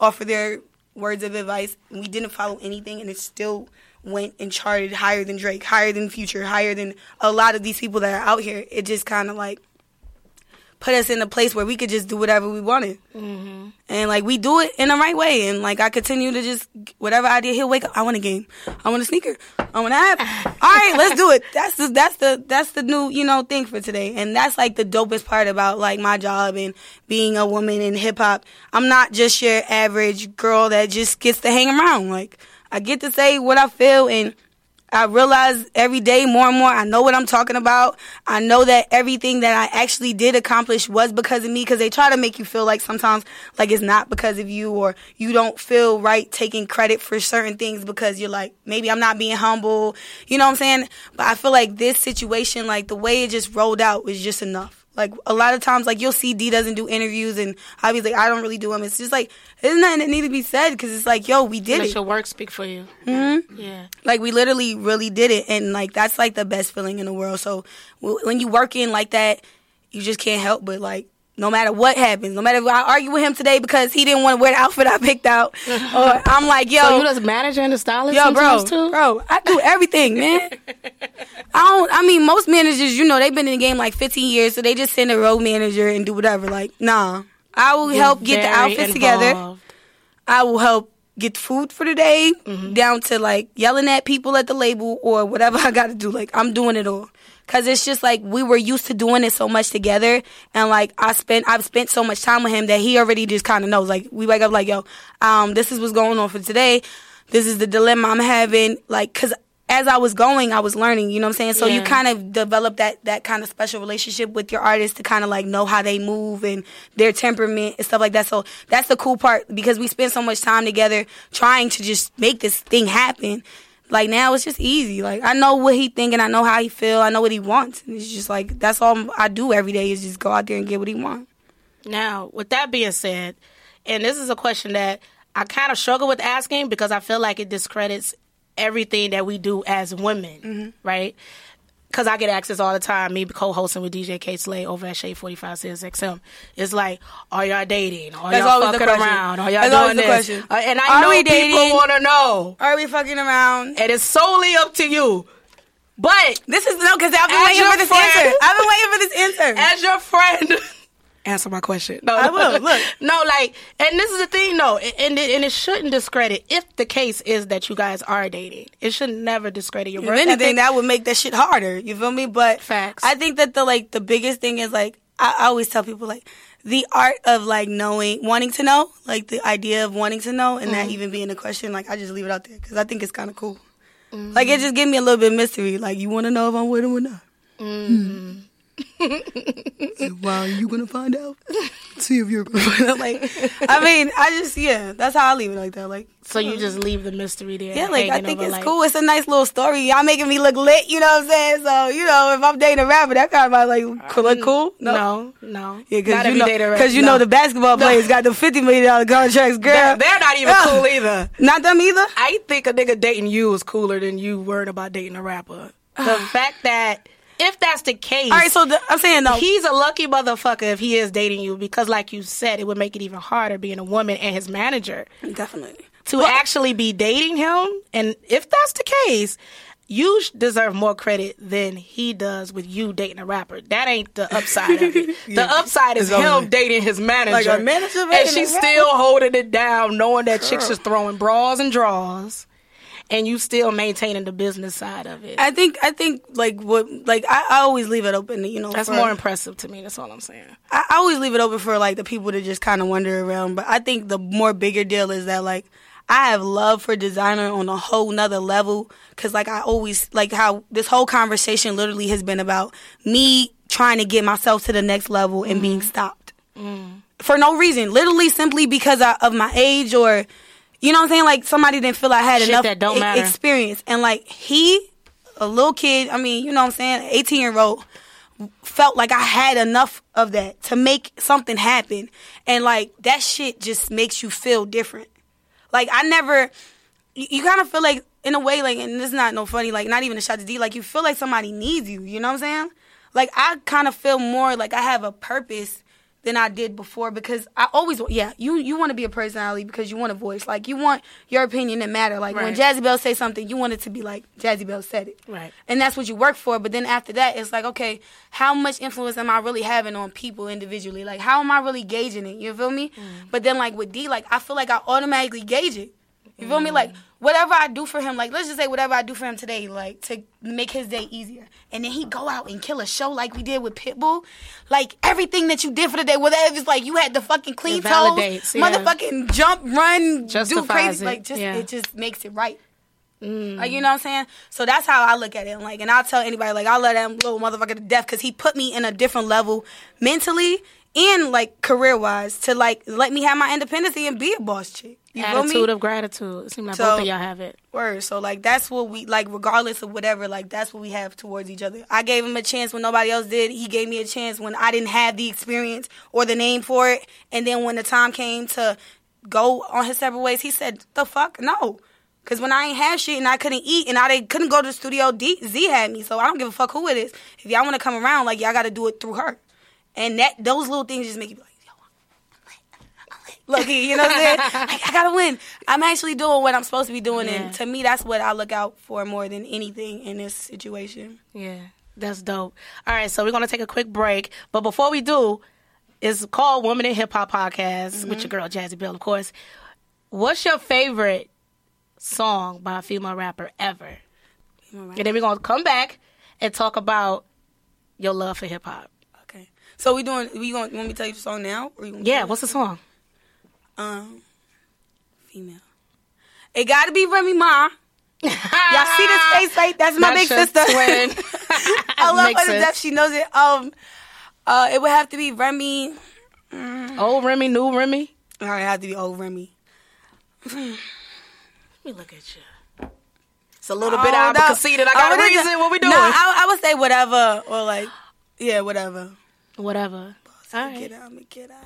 offer their words of advice, we didn't follow anything, and it still went and charted higher than Drake, higher than Future, higher than a lot of these people that are out here. It just kind of like put us in a place where we could just do whatever we wanted. Mm-hmm. And like we do it in the right way. And like I continue to just whatever idea he'll wake up. I want a game. I want a sneaker. I want to have. All right, let's do it. That's the that's the that's the new you know thing for today. And that's like the dopest part about like my job and being a woman in hip hop. I'm not just your average girl that just gets to hang around. Like I get to say what I feel and. I realize every day more and more I know what I'm talking about. I know that everything that I actually did accomplish was because of me because they try to make you feel like sometimes like it's not because of you or you don't feel right taking credit for certain things because you're like maybe I'm not being humble. You know what I'm saying? But I feel like this situation like the way it just rolled out was just enough. Like a lot of times, like you'll see D doesn't do interviews, and be like, I don't really do them. It's just like there's nothing that need to be said because it's like, yo, we did it. Let it. your work speak for you. Mm-hmm. Yeah. Like we literally really did it, and like that's like the best feeling in the world. So w- when you work in like that, you just can't help but like. No matter what happens, no matter if I argue with him today because he didn't want to wear the outfit I picked out, or I'm like, yo, So you just manager and the stylist Yo, bro, too? bro, I do everything, man. I don't. I mean, most managers, you know, they've been in the game like 15 years, so they just send a road manager and do whatever. Like, nah, I will You're help get the outfits together. I will help get the food for the day, Mm-hmm. down to like yelling at people at the label or whatever I got to do. Like, I'm doing it all. Cause it's just like we were used to doing it so much together, and like I spent, I've spent so much time with him that he already just kind of knows. Like we wake up like, yo, um, this is what's going on for today. This is the dilemma I'm having. Like, cause as I was going, I was learning. You know what I'm saying? So you kind of develop that that kind of special relationship with your artist to kind of like know how they move and their temperament and stuff like that. So that's the cool part because we spend so much time together trying to just make this thing happen. Like now it's just easy. Like I know what he think and I know how he feel. I know what he wants. And it's just like that's all I do every day is just go out there and get what he wants. Now, with that being said, and this is a question that I kind of struggle with asking because I feel like it discredits everything that we do as women, Mm-hmm. right? Because I get asked this all the time, me co-hosting with DJ Kay Slay over at Shade 45 Sirius XM. It's like, are y'all dating? Are That's y'all fucking around? Are y'all That's doing this? question. Uh, and I Are know we people dating? want to know. Are we fucking around? And it's solely up to you. But This is no, because I've been waiting for this friend- answer. I've been waiting for this answer. as your friend, answer my question. No, I will, look. no, like, and this is the thing, though, and it, and it shouldn't discredit if the case is that you guys are dating. It should never discredit your If work anything, ethic. that would make that shit harder. You feel me? But Facts. I think that the like the biggest thing is like I, I always tell people like the art of like knowing, wanting to know, like the idea of wanting to know, and Mm-hmm. that even being a question. Like I just leave it out there because I think it's kind of cool. Mm-hmm. Like it just give me a little bit of mystery. Like you want to know if I'm with him or not. Mm-hmm. Well, are you gonna find out? See if you're gonna find out. Like, I mean, I just yeah, that's how I leave it like that. Like, so you hmm. just leave the mystery there. yeah, like I think it's like- cool. It's a nice little story. Y'all making me look lit. You know what I'm saying? So you know, if I'm dating a rapper, that kind of like cool, look cool. No, no. Yeah, because you know, 'cause you no. know the basketball players got the fifty million dollar contracts, girl. They're, they're not even Yeah. cool either. Not them either. I think a nigga dating you is cooler than you worried about dating a rapper. The fact that if that's the case, All right, so the, I'm saying though, he's a lucky motherfucker if he is dating you because, like you said, it would make it even harder being a woman and his manager definitely. to actually be dating him. And if that's the case, you deserve more credit than he does with you dating a rapper. That ain't the upside of it. The upside is him dating his manager. Like a manager and she's still holding it down, knowing that chicks is throwing bras and draws, and you still maintaining the business side of it. I think I think like what like I, I always leave it open. You know, That's for- more impressive to me. That's all I'm saying. I, I always leave it open for like the people to just kind of wander around. But I think the more bigger deal is that like I have love for designer on a whole nother level. Cause like I always like how this whole conversation literally has been about me trying to get myself to the next level and being Mm-hmm. stopped for no reason, literally simply because I, of my age or. You know what I'm saying? Like somebody didn't feel I had Shit enough that don't e- experience, and like he, a little kid. I mean, you know what I'm saying? 18 year old felt like I had enough of that to make something happen. And like that shit just makes you feel different. Like I never you, you kind of feel like in a way like and this is not no funny, like not even a shot to D, like you feel like somebody needs you, you know what I'm saying? Like I kind of feel more like I have a purpose than I did before because I always yeah, you you want to be a personality because you want a voice. Like you want your opinion to matter. Like when Right. Jazzie Belle say something, you want it to be like Jazzie Belle said it. Right. And that's what you work for. But then after that, it's like, okay, how much influence am I really having on people individually? Like, how am I really gauging it? You feel me? Mm. But then, like, with D, like, I feel like I automatically gauge it. You feel me? Like, whatever I do for him, like, let's just say whatever I do for him today, like, to make his day easier. And then he go out and kill a show like we did with Pitbull. Like, everything that you did for the day, whether it's like you had the fucking clean toes, yeah. motherfucking jump, run, do crazy. it, Like, just, yeah. it just makes it right. Like you know what I'm saying? So that's how I look at it. Like, and I'll tell anybody, like, I'll let that little motherfucker to death because he put me in a different level mentally and like career wise to like let me have my independence and be a boss chick. You? Attitude of gratitude. It seems like So- both of y'all have it. Word. So like that's what we like regardless of whatever, like that's what we have towards each other. I gave him a chance when nobody else did. He gave me a chance when I didn't have the experience or the name for it. And then when the time came to go on his separate ways, he said, "The fuck no." Cause when I ain't have shit and I couldn't eat and I didn't, couldn't go to the studio, D, Z had me. So I don't give a fuck who it is. If y'all want to come around, like y'all got to do it through her. And that those little things just make you be like, Look, you know what I'm saying? Like, I gotta win. I'm actually doing what I'm supposed to be doing, Yeah. and to me, that's what I look out for more than anything in this situation. Yeah, that's dope. All right, so we're gonna take a quick break, but before we do, it's called Woman in Hip Hop Podcast with mm-hmm. your girl Jazzie Belle, of course. What's your favorite song by a female rapper ever? And then we're gonna come back and talk about your love for hip hop. Okay, so we doing? We going? You want me to tell you the song now? Or you want me to Yeah, what's the song? Um female? It got to be Remy Ma. Y'all see this face right? That's my big That's sister. twin. I love Makes her to death. She knows it. Um, uh, it would have to be Remy. Old Remy, new Remy. All right, it have to be old Remy. Let me look at you. It's a little bit Oh, out, no. but conceited. I got I a reason. What we doing? No, I, I would say whatever, or like, yeah, whatever. Whatever. All Get out, get out.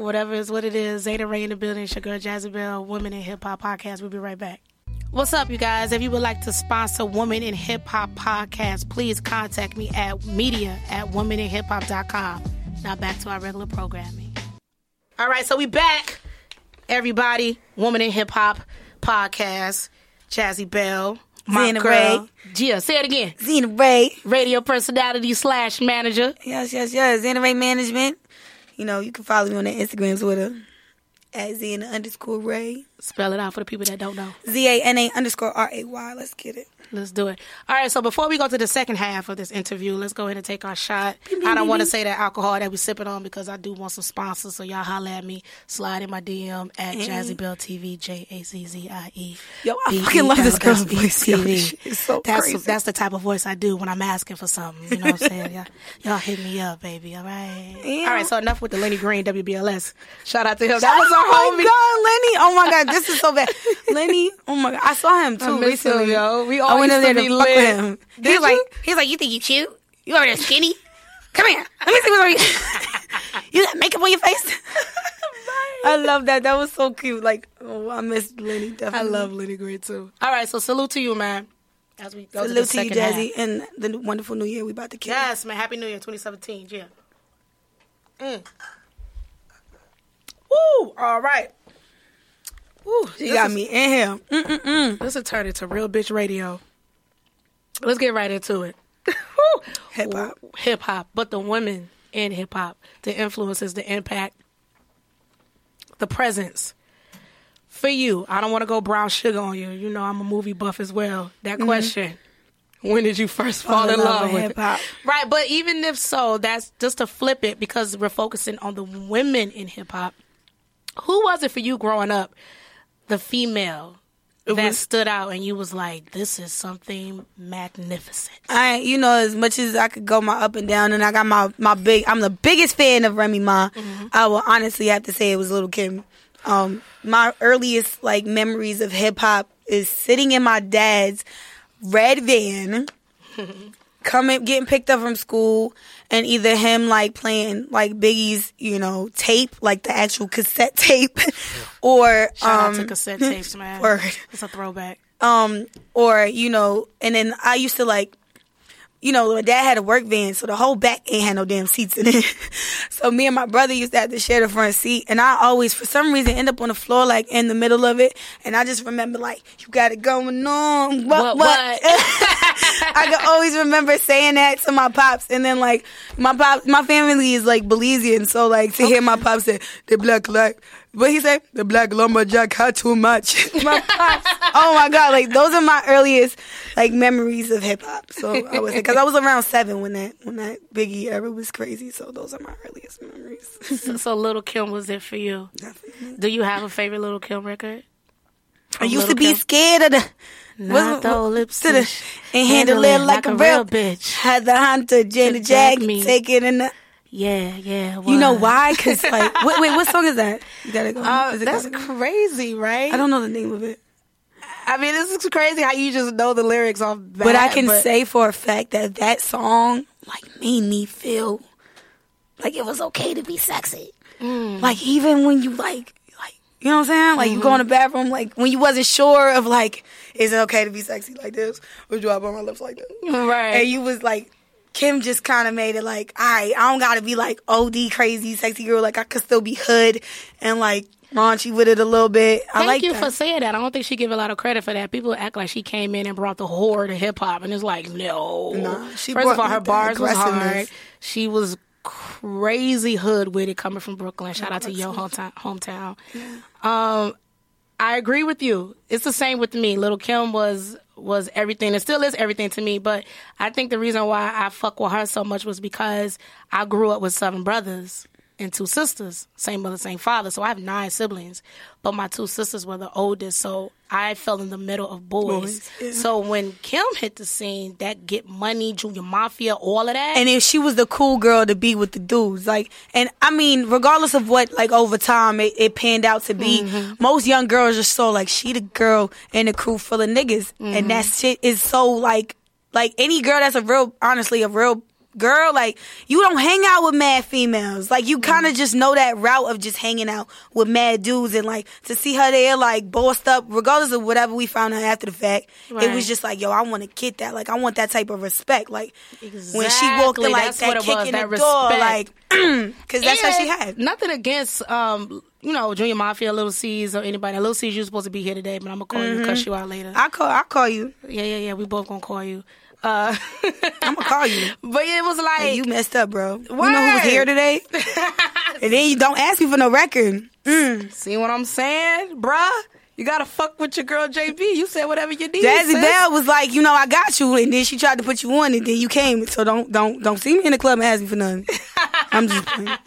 Whatever is what it is. Zana Ray in the building. It's your girl Jazzie Belle, Women in Hip Hop Podcast. We'll be right back. What's up, you guys? If you would like to sponsor Women in Hip Hop Podcast, please contact me at media at womeninhiphop.com. Now back to our regular programming. All right, so we back. Everybody, Woman in Hip Hop Podcast, Jazzie Belle, my Zana girl. Ray. Gia, say it again. Zana Ray. Radio personality slash manager. Yes, yes, yes. Zana Ray Management. You know, you can follow me on the Instagrams with her at Zana underscore Ray. Spell it out for the people that don't know. Z A N A underscore R A Y. Let's get it. Let's do it. All right, so before we go to the second half of this interview, let's go ahead and take our shot. I don't want to say that alcohol that we sipping on because I do want some sponsors. So y'all holla at me, slide in my DM at mm-hmm. Jazzie Belle TV, J A Z Z I E. Yo, I fucking love this girl's voice. She's so that's crazy. that's the type of voice I do when I'm asking for something. You know what I'm saying? y'all, y'all hit me up, baby. All right. All right. So enough with the Lenny Green WBLS. Shout out to him. That was oh our my homie. god, Lenny! Oh my god, this is so bad. Lenny, oh my god, I saw him too recently. yo. We oh, all went used in there be to fuck with him. Did He's like, he's like, you think you cute? You over there skinny? Come here. Let me see what's on you. you got makeup on your face? I love that. That was so cute. Like, oh, I miss Lenny. Definitely. I love Lenny Green too. All right, so salute to you, man. As we go to Salute the to you, second half. Jazzie, and the wonderful new year we about to kill. Yes, man. Happy New Year, 2017. Yeah. Mm. Woo! All right. Woo! She got is- me in here. Mm-mm-mm. This will turn into real bitch radio. Let's get right into it. Hip hop. Hip hop, but the women in hip hop, the influences, the impact, the presence. For you, I don't want to go brown sugar on you. You know I'm a movie buff as well. That mm-hmm. question. When did you first fall, Fall in love with hip hop. Right, but even if so, that's just to flip it because we're focusing on the women in hip hop. Who was it for you growing up, the female that was- stood out and you was like, this is something magnificent? I, you know, as much as I could go my up and down, and I got my my big. I'm the biggest fan of Remy Ma. Mm-hmm. I will honestly have to say it was Little Kim. Um, my earliest like memories of hip hop is sitting in my dad's red van, coming getting picked up from school, and either him like playing like Biggie's, you know, tape, like the actual cassette tape, or Shout um, out to cassette tapes, man. word. It's a throwback. um, or you know, and then I used to like, you know, my dad had a work van, so the whole back ain't had no damn seats in it. so me and my brother used to have to share the front seat, and I always, for some reason, end up on the floor like in the middle of it, and I just remember like, you got it going on, What, what, what? I can always remember saying that to my pops, and then like my pop, my family is like Belizean, so like to hear my pops say the black light, what he said The black lumberjack had too much. my pops, oh my god, like those are my earliest like memories of hip hop. So I was because I was around seven when that when that Biggie era was crazy. So those are my earliest memories. So, so Little Kim was it for you. Definitely. Do you have a favorite Little Kim record? I used to be Kim? scared of the. Not the what- lips to the, and handle it like, a real bitch. Had the hunter, Janet To jag Jag, me. take it in the. Yeah, yeah. You know why? Because like, wait, wait, what song is that? You gotta go. Uh, that's Go? crazy, right? I don't know the name of it, I mean, this is crazy how you just know the lyrics off. Bat, but I can say for a fact that that song like made me feel like it was okay to be sexy. Mm. Like even when you like, like you know what I'm saying? Like you go in Mm-hmm. the bathroom, like when you wasn't sure of like, is it okay to be sexy like this or drop on my lips like this? right. And you was like, Kim just kind of made it like, all right, I don't gotta be like OD crazy sexy girl. Like I could still be hood and like raunchy with it a little bit. I Thank like you that. for saying that. I don't think she give a lot of credit for that. People act like she came in and brought the horror to hip hop, and it's like, no. Nah, she First of all, her bars was hard. She was crazy hood with it coming from Brooklyn. Shout out to your hometown. hometown. Um, I agree with you. It's the same with me. Little Kim was was everything. It still is everything to me. But I think the reason why I fuck with her so much was because I grew up with seven brothers and two sisters, same mother, same father. So I have nine siblings, but my two sisters were the oldest. So I fell in the middle of boys. Boys, yeah. So when Kim hit the scene, that Get Money, Junior Mafia, all of that. and if she was the cool girl to be with the dudes, like, and I mean, regardless of what, like, over time it, it panned out to be, Mm-hmm. most young girls just saw like she the girl in the crew full of niggas, Mm-hmm. and that shit is so like, like any girl that's a real, honestly, a real girl, like you don't hang out with mad females, like you Mm-hmm. kind of just know that route of just hanging out with mad dudes, and like to see her there, like bossed up, regardless of whatever we found out after the fact, it was just like, yo, I want to get that, like I want that type of respect, like when she walked in like that's that kick was, in the door, respect. like, because that's what she had. Nothing against, um, you know, Junior Mafia, Little Cease, or anybody. Little Cease, you're supposed to be here today, but I'm gonna call you and cuss you out later. I call, I call you. yeah, yeah, yeah. We both gonna call you. Uh, I'm gonna call you. but it was like Hey, you messed up, bro. You know who was here today? and then you don't ask me for no record. Mm. see what I'm saying, bruh. You gotta fuck with your girl JB. You said whatever you need. Jazzie sis. Bell was like, you know, I got you, and then she tried to put you on, and then you came. So don't, don't, don't see me in the club and ask me for nothing. I'm just playing.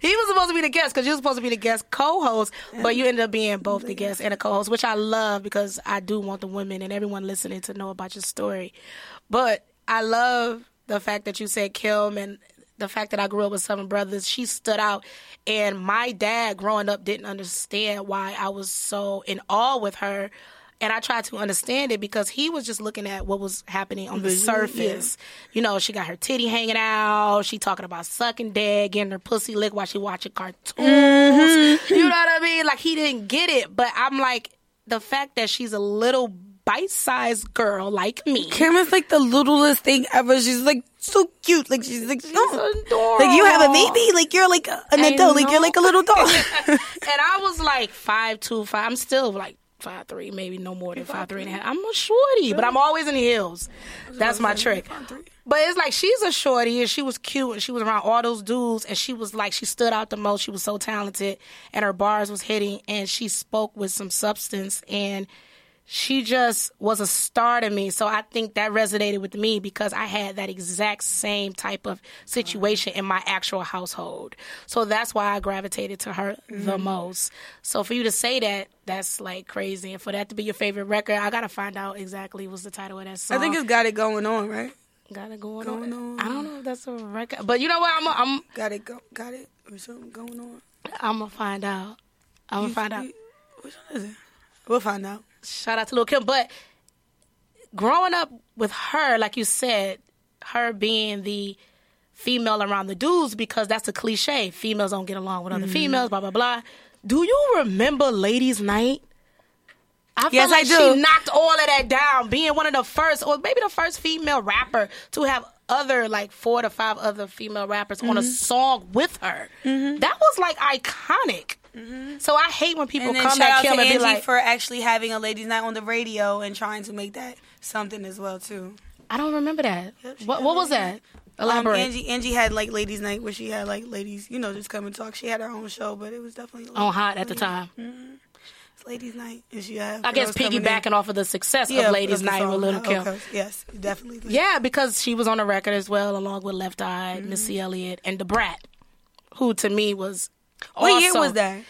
He was supposed to be the guest because you were supposed to be the guest co-host, but you ended up being both the guest and a co-host, which I love because I do want the women and everyone listening to know about your story. But I love the fact that you said Kim and the fact that I grew up with seven brothers. She stood out, and my dad growing up didn't understand why I was so in awe with her. And I tried to understand it because he was just looking at what was happening on the surface. You know, she got her titty hanging out. She talking about sucking dick, getting her pussy licked while she watching cartoons. Mm-hmm. You know what I mean? Like he didn't get it, but I'm like the fact that she's a little bite-sized girl like me. Kim is like the littlest thing ever. She's like so cute. Like she's like, oh. adorable. like you have a baby. Like you're like an adult. Like you're like a little dog. and I was like five two, five. I'm still like five three, maybe no more than five three and a half. I'm a shorty, but I'm always in the heels. That's my trick. But it's like she's a shorty and she was cute and she was around all those dudes and she was like she stood out the most. She was so talented and her bars was hitting and she spoke with some substance and she just was a star to me. So I think that resonated with me because I had that exact same type of situation in my actual household. So that's why I gravitated to her the Mm-hmm. most. So for you to say that, that's like crazy. And for that to be your favorite record, I gotta find out exactly what's the title of that song. I think it's got it going on, right? got it going, going on. on. I don't know if that's a record, but you know what? I'm I'm Got it, go, got it, or something going on. I'm gonna find out. I'm gonna find out. Which one is it? We'll find out. Shout out to Lil Kim. But growing up with her, like you said, her being the female around the dudes because that's a cliche. Females don't get along with other Mm-hmm. females, blah blah blah. Do you remember Ladies Night? I feel Yes, I like do. she knocked all of that down, being one of the first, or maybe the first female rapper to have other like four to five other female rappers on a Mm-hmm. song with her. That was like iconic. So I hate when people Mm-hmm. Come at Kim and be Angie like, for actually having a ladies' night on the radio and trying to make that something as well too. I don't remember that. she What what was that? Um, Elaborate. Angie Angie had like ladies' night where she had like ladies, you know, just come and talk. She had her own show, but it was definitely on hot at the time. It's ladies' night, and she had. I guess girls coming in. piggybacking off of the success Yeah, of Ladies Night with Little Kim. okay. Yes, definitely. Yeah, because she was on the record as well, along with Left Eye, Mm-hmm. Missy Elliott, and the Brat, who to me was. What year was that?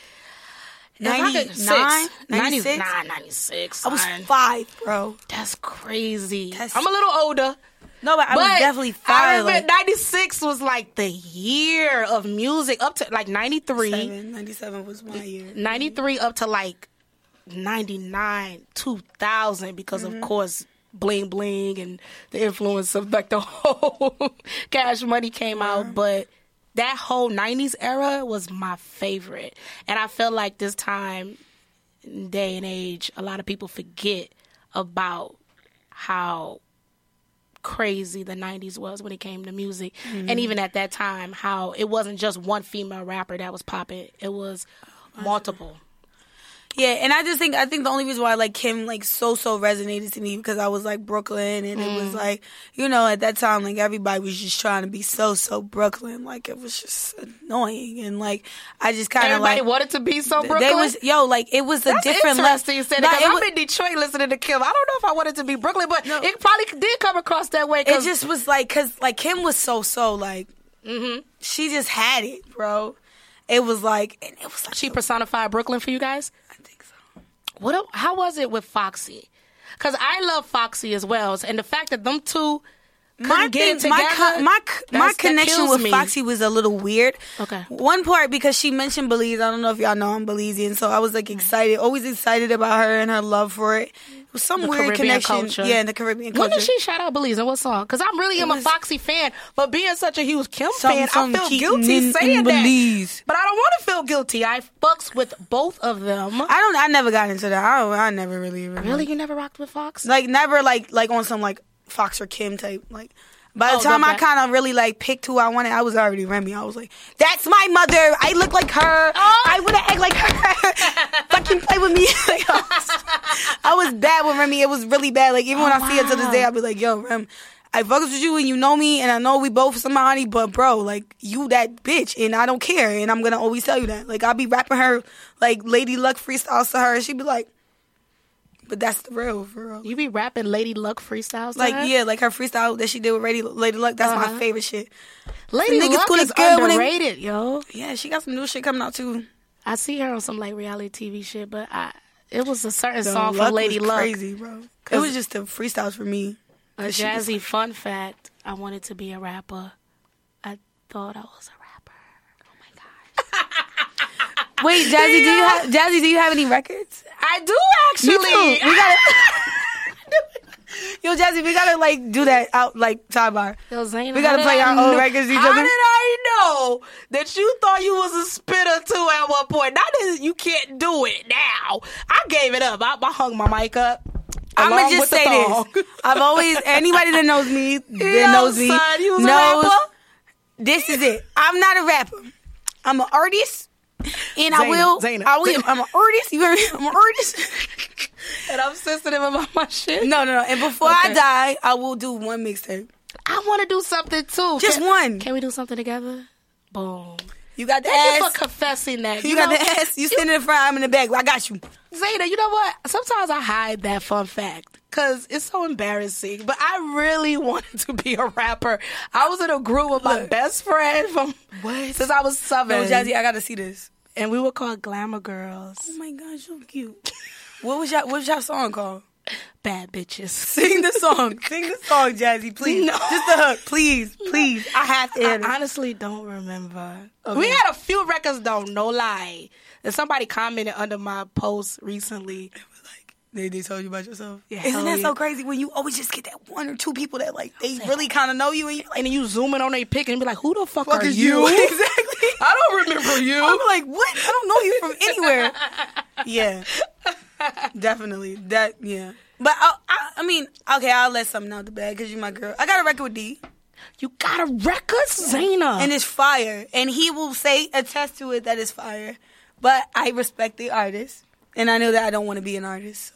If I could- 99? 96? 99, 96. I was five, bro. That's crazy. That's- I'm a little older. No, but I was definitely five. I remember like- 96 was like the year of music up to like 93. Seven, 97 was my year. 93 up to like 99 2000 because Mm-hmm. of course bling bling and the influence of like the whole cash money came out but that whole 90s era was my favorite. And i feel like this time day and age a lot of people forget about how crazy the 90s was when it came to music. And mm-hmm. even at that time how it wasn't just one female rapper that was popping. It was oh, multiple Yeah, and I just think I think the only reason why like Kim like so so resonated to me because I was like Brooklyn and it Mm. was like you know at that time like everybody was just trying to be so so Brooklyn like it was just annoying and like I just kind of Everybody like wanted to be so Brooklyn. they was yo like it was a That's different interesting you said Nah, that, 'cause I'm was- in Detroit listening to Kim. I don't know if I wanted to be Brooklyn, but it probably did come across that way. It just was like because like Kim was so so like Mm-hmm. she just had it, bro. It was like and it was like she personified Brooklyn for you guys. What? How was it with Foxy? Because I love Foxy as well, and the fact that them two my thing- together. my my my connection with me. Foxy was a little weird. Okay. One part because she mentioned Belize. I don't know if y'all know I'm Belizean, so I was like mm. excited, always excited about her and her love for it. Was some The weird Caribbean connection. culture. Yeah, in the Caribbean culture. When did she shout out Belize and what song? Because I'm really am a Foxy fan, but being such a huge Kim Something- fan, I feel guilty in- saying in that. Belize. But I don't want to feel guilty. I fucks with both of them. I don't. I never got into that. I don't, I never really even Really, you never rocked with Fox? like never like like on some like Fox or Kim type like. By the Oh, time I kind of really like picked who I wanted, I was already Remy. I was like, "That's my mother. I look like her. Oh. I would have act like her. Fucking play with me." Like, I, was, I was bad with Remy. It was really bad. Like even when oh, I see her to this day, I'll be like, "Yo, Rem, I fucks with you and you know me, and I know we both somebody, but bro, like you that bitch, and I don't care, and I'm gonna always tell you that. Like I'll be rapping her like Lady Luck freestyles to her, and she'd be like." But that's the real, for real. You be rapping Lady Luck freestyles, Like her? yeah, like her freestyle that she did with Lady, Lady Luck. That's Uh-huh. my favorite shit. Lady niggas Luck call is it good when they- underrated, yo. Yeah, she got some new shit coming out too. I see her on some like reality TV shit, but I it was a certain The song Luck from Lady was Luck. crazy, bro. It was just the freestyles for me. A She was jazzy fun fact: I wanted to be a rapper. I thought I was a rapper. Oh my god! Wait, Jazzie, do you have Jazzie? Do you have any records? I do actually. Me too. We gotta. Yo, Jazzie, we gotta like do that out like sidebar. Yo, Zayn, We gotta play our old know- records each How other. did I know that you thought you was a spitter too at one point? Not that you can't do it now. I gave it up. I, I hung my mic up. I'm gonna just say this. I've always anybody that knows me that Yo, knows me son, you was a knows rapper? this is it. I'm not a rapper. I'm an artist, and I will. Zana, I will. I'm an artist. You hear me? I'm an artist. and I'm sensitive about my shit. No, no, no. And before I die, I will do one mixtape. I want to do something too. Just Can- one. Can we do something together? Boom. You got the Thank you ass. for confessing that. You, You, got know, the ass. You sitting in the front. I'm in the back. I got you. Zana, you know what? Sometimes I hide that fun fact because it's so embarrassing. But I really wanted to be a rapper. I was in a group with my Look. best friend from since I was seven, No, Jazzie, I gotta see this. and we were called Glamour Girls, Oh my god, so cute. What was y'all? What was y'all song called? bad bitches. Sing the song. Sing the song, Jazzie, please. No. Just the hook, please, please. I have to hear I honestly don't remember. We had a few records though, no lie. And somebody commented under my post recently. They, they told you about yourself. Yeah, Isn't that yeah. so crazy when you always just get that one or two people that like they really kind of know you and you're And then you zoom in on their pic and be like, who the fuck, fuck are is you? you? exactly. I don't remember you. I'm like, what? I don't know you from anywhere. yeah, definitely. That yeah. But I, I, I mean, okay, I'll let something out the bag because you're my girl. I got a record with D, You got a record, Zana. and it's fire, and he will say attest to it that it's fire. But I respect the artist, and I know that I don't want to be an artist, so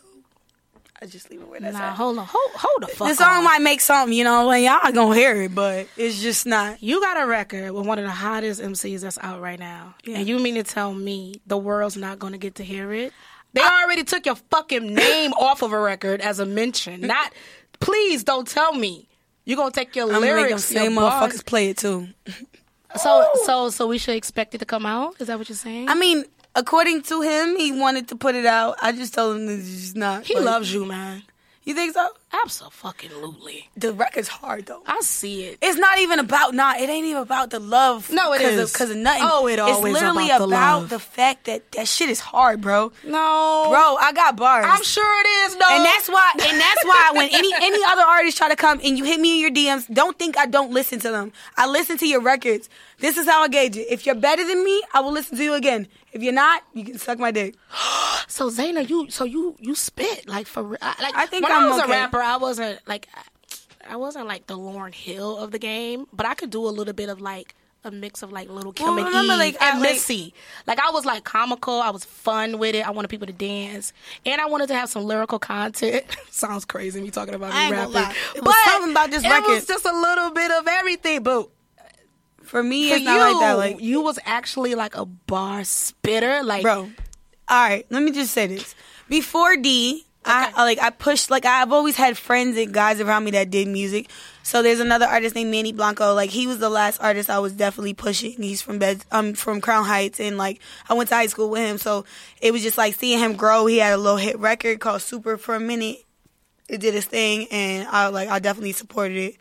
I just leave it where that's nah, at. hold on. Hold, hold the fuck The song on. might make something, you know, and y'all gonna hear it, but it's just not. You got a record with one of the hottest MCs that's out right now. Yeah. And you mean to tell me the world's not going to get to hear it? They already took your fucking name off of a record as a mention. Not, please don't tell me. You're going to take your I'm gonna make them lyrics, same your motherfuckers play it too. So, so, so we should expect it to come out? Is that what you're saying? I mean, according to him, he wanted to put it out. I just told him that it's just not. he like- loves you, man. You think so? Absolutely. The record's hard though. I see it. It's not even about not. It ain't even about the love. No, it cause is. because of nothing. Oh, it always It's literally about the about love. the fact that that shit is hard, bro. No. Bro, I got bars. I'm sure it is, no. and that's why. And that's why when any any other artist try to come and you hit me in your DMs, don't think I don't listen to them. I listen to your records. This is how I gauge it. If you're better than me, I will listen to you again. If you're not, you can suck my dick. So Zana, you so you you spit like for real. Like I think when I'm I was a rapper, I wasn't like I wasn't like the Lauryn Hill of the game, but I could do a little bit of like a mix of like little Kim Well, and remember, like, and like- Missy. Like I was like comical, I was fun with it. I wanted people to dance, and I wanted to have some lyrical content. Sounds crazy me talking about me rapping. It was something about this it record. was just a little bit of everything, but For me, for it's you, like that. Like, you was actually like a bar spitter, like bro. All right, let me just say this. Before D, I, I like I pushed like I've always had friends and guys around me that did music. So there's another artist named Manny Blanco. Like he was the last artist I was definitely pushing. He's from Bed, um from Crown Heights, and like I went to high school with him. So it was just like seeing him grow. He had a little hit record called Super for a minute. It did its thing, and I like I definitely supported it.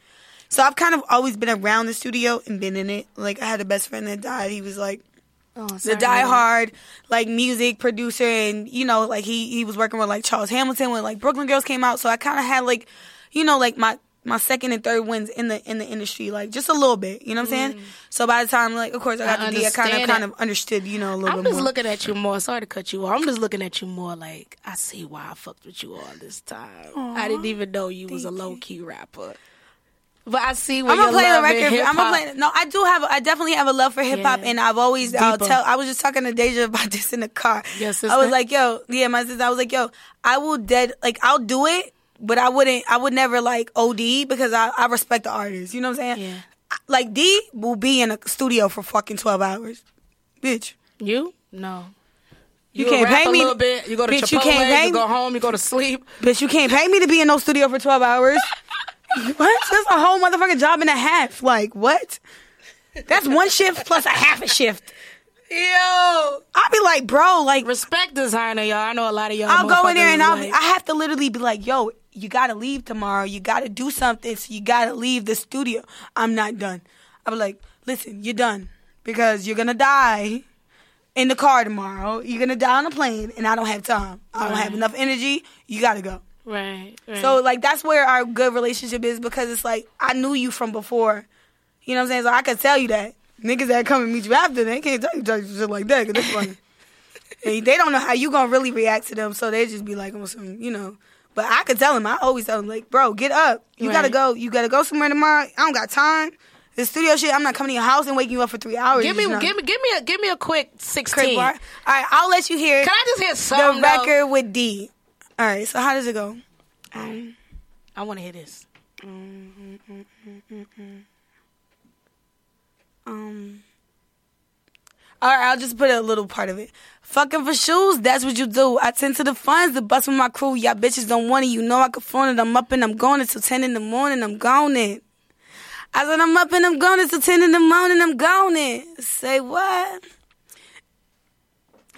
So I've kind of always been around the studio and been in it. Like I had a best friend that died. He was like oh, the sorry. Die Hard like music producer, and you know, like he he was working with like Charles Hamilton when like Brooklyn Girls came out. So I kind of had like, you know, like my my second and third wins in the in the industry, like just a little bit. You know what I'm saying? So by the time, like, of course, I got Mm. I the D, I kind of kind of understood, you know, a little I'm bit just more. looking at you more. Sorry to cut you off. I'm just looking at you more like I see why I fucked with you all this time. I didn't even know you was a low key rapper. But I see where I'm gonna play the record. I'm gonna play. No, I do have. I definitely have a love for hip hop, Yeah. and I've always. I'll tell. I was just talking to Deja about this in the car. Your I was like, yo, yeah, my sister. I was like, yo, I will dead. Like, I'll do it, but I wouldn't. I would never like OD because I, I respect the artist. You know what I'm saying? Yeah. I- Like D will be in a studio for fucking twelve hours, bitch. You no. You You, can't pay a me- little bit. You go to bitch, you can't pay you go home. You go to sleep. Bitch, you can't pay me to be in no studio for 12 hours. what? That's a whole motherfucking job and a half. Like, what? That's one shift plus a half a shift. Yo, I'll be like, bro, like, respect designer, y'all. I know a lot of y'all. I'll go in there and I'll like, be, I have to literally be like, yo, you gotta leave tomorrow. You gotta do something. So you gotta leave the studio. I'm not done. I'll be like, listen, you're done because you're gonna die in the car tomorrow. You're gonna die on a plane, and I don't have time. I don't have enough energy. You gotta go. Right, right. So like that's where our good relationship is because it's like I knew you from before. You know what I'm saying? So I could tell you that. Niggas that come and meet you after, they can't tell you tell you shit like that because they're funny. they, they don't know how you gonna really react to them, so they just be like, oh, some, you know. But I could tell them. I always tell them, like, bro, get up. You gotta go. You gotta go somewhere tomorrow. I don't got time. The studio shit. I'm not coming to your house and waking you up for three hours. give me, You know? give me, give me a, give me a quick sixteen. All right, I'll let you hear Can I just hear the some record with D. All right, so how does it go? Um, I want to hear this. Mm-hmm, mm-hmm, mm-hmm. Um. All right, I'll just put a little part of it. Fucking for shoes, that's what you do. I tend to the funds, the bus with my crew. Y'all bitches don't want it. You know I can phone it. I'm up and I'm going until 10 in the morning. I'm gone it. I said I'm up and I'm gone until 10 in the morning. I'm gone it. Say what?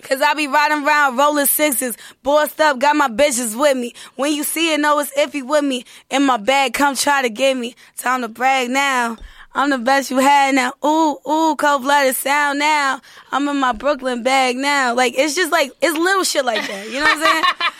Cause I be riding around rolling sixes, bossed up, got my bitches with me. When you see it, know it's iffy with me. In my bag, come try to get me. Time to brag now. I'm the best you had now. Ooh, ooh, cold blooded sound now. I'm in my Brooklyn bag now. Like it's just like it's little shit like that. You know what I'm saying?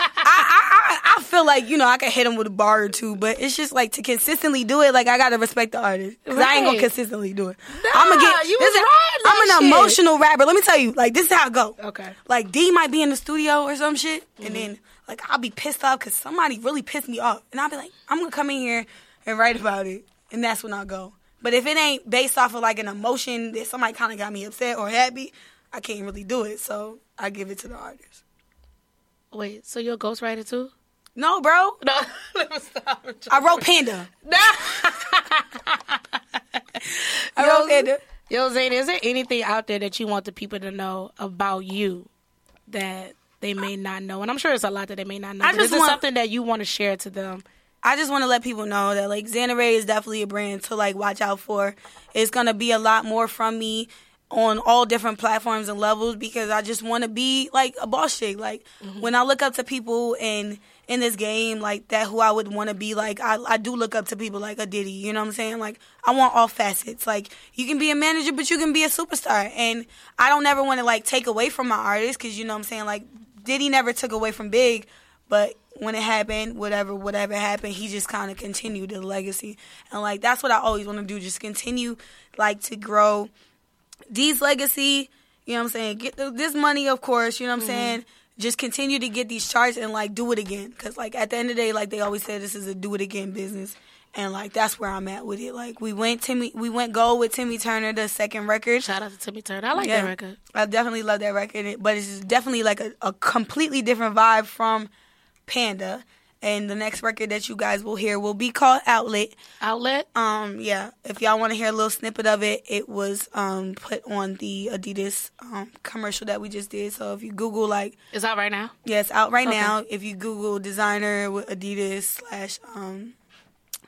I, feel like you know I could hit him with a bar or two, but it's just like to consistently do it. Like I gotta respect the artist because I ain't gonna consistently do it. I'm gonna get. you this is- I'm an shit. emotional rapper. Let me tell you. Like this is how it go. Okay. Like D might be in the studio or some shit, Mm-hmm. and then like I'll be pissed off because somebody really pissed me off, and I'll be like, I'm gonna come in here and write about it, and that's when I'll go. But if it ain't based off of like an emotion that somebody kind of got me upset or happy, I can't really do it. So I give it to the artist. Wait, so you're a ghostwriter too? No, bro. No, let me stop. I wrote Panda. No. I wrote Panda. Yo, Zane, is there anything out there that you want the people to know about you that they may not know? And I'm sure it's a lot that they may not know. I just is want- something that you want to share to them? I just want to let people know that like Zana Ray is definitely a brand to like watch out for. It's gonna be a lot more from me on all different platforms and levels because I just want to be like a boss chick. Like mm-hmm. when I look up to people and in this game like that who I would want to be like I, I do look up to people like a Diddy you know what I'm saying? Like I want all facets. Like you can be a manager but you can be a superstar. And I don't ever want to like take away from my artist because you know what I'm saying? Like Diddy never took away from Big but when it happened whatever whatever happened he just kind of continued the legacy. And like that's what I always want to do just continue like to grow D's legacy you know what I'm saying? Get the, this money of course you know what I'm mm-hmm. saying just continue to get these charts and like do it again. Cause like at the end of the day, like they always say, this is a do it again business. And like that's where I'm at with it. Like we went Timmy, we went gold with Timmy Turner, the second record. Shout out to Timmy Turner. I like that record. I definitely love that record, but it's definitely like a, a completely different vibe from Panda. And the next record that you guys will hear will be called Outlet. Outlet. Um, yeah. If y'all want to hear a little snippet of it, it was um put on the Adidas um commercial that we just did. So if you Google like, It's out right now. yeah, it's out right Okay. now. If you Google designer with Adidas slash um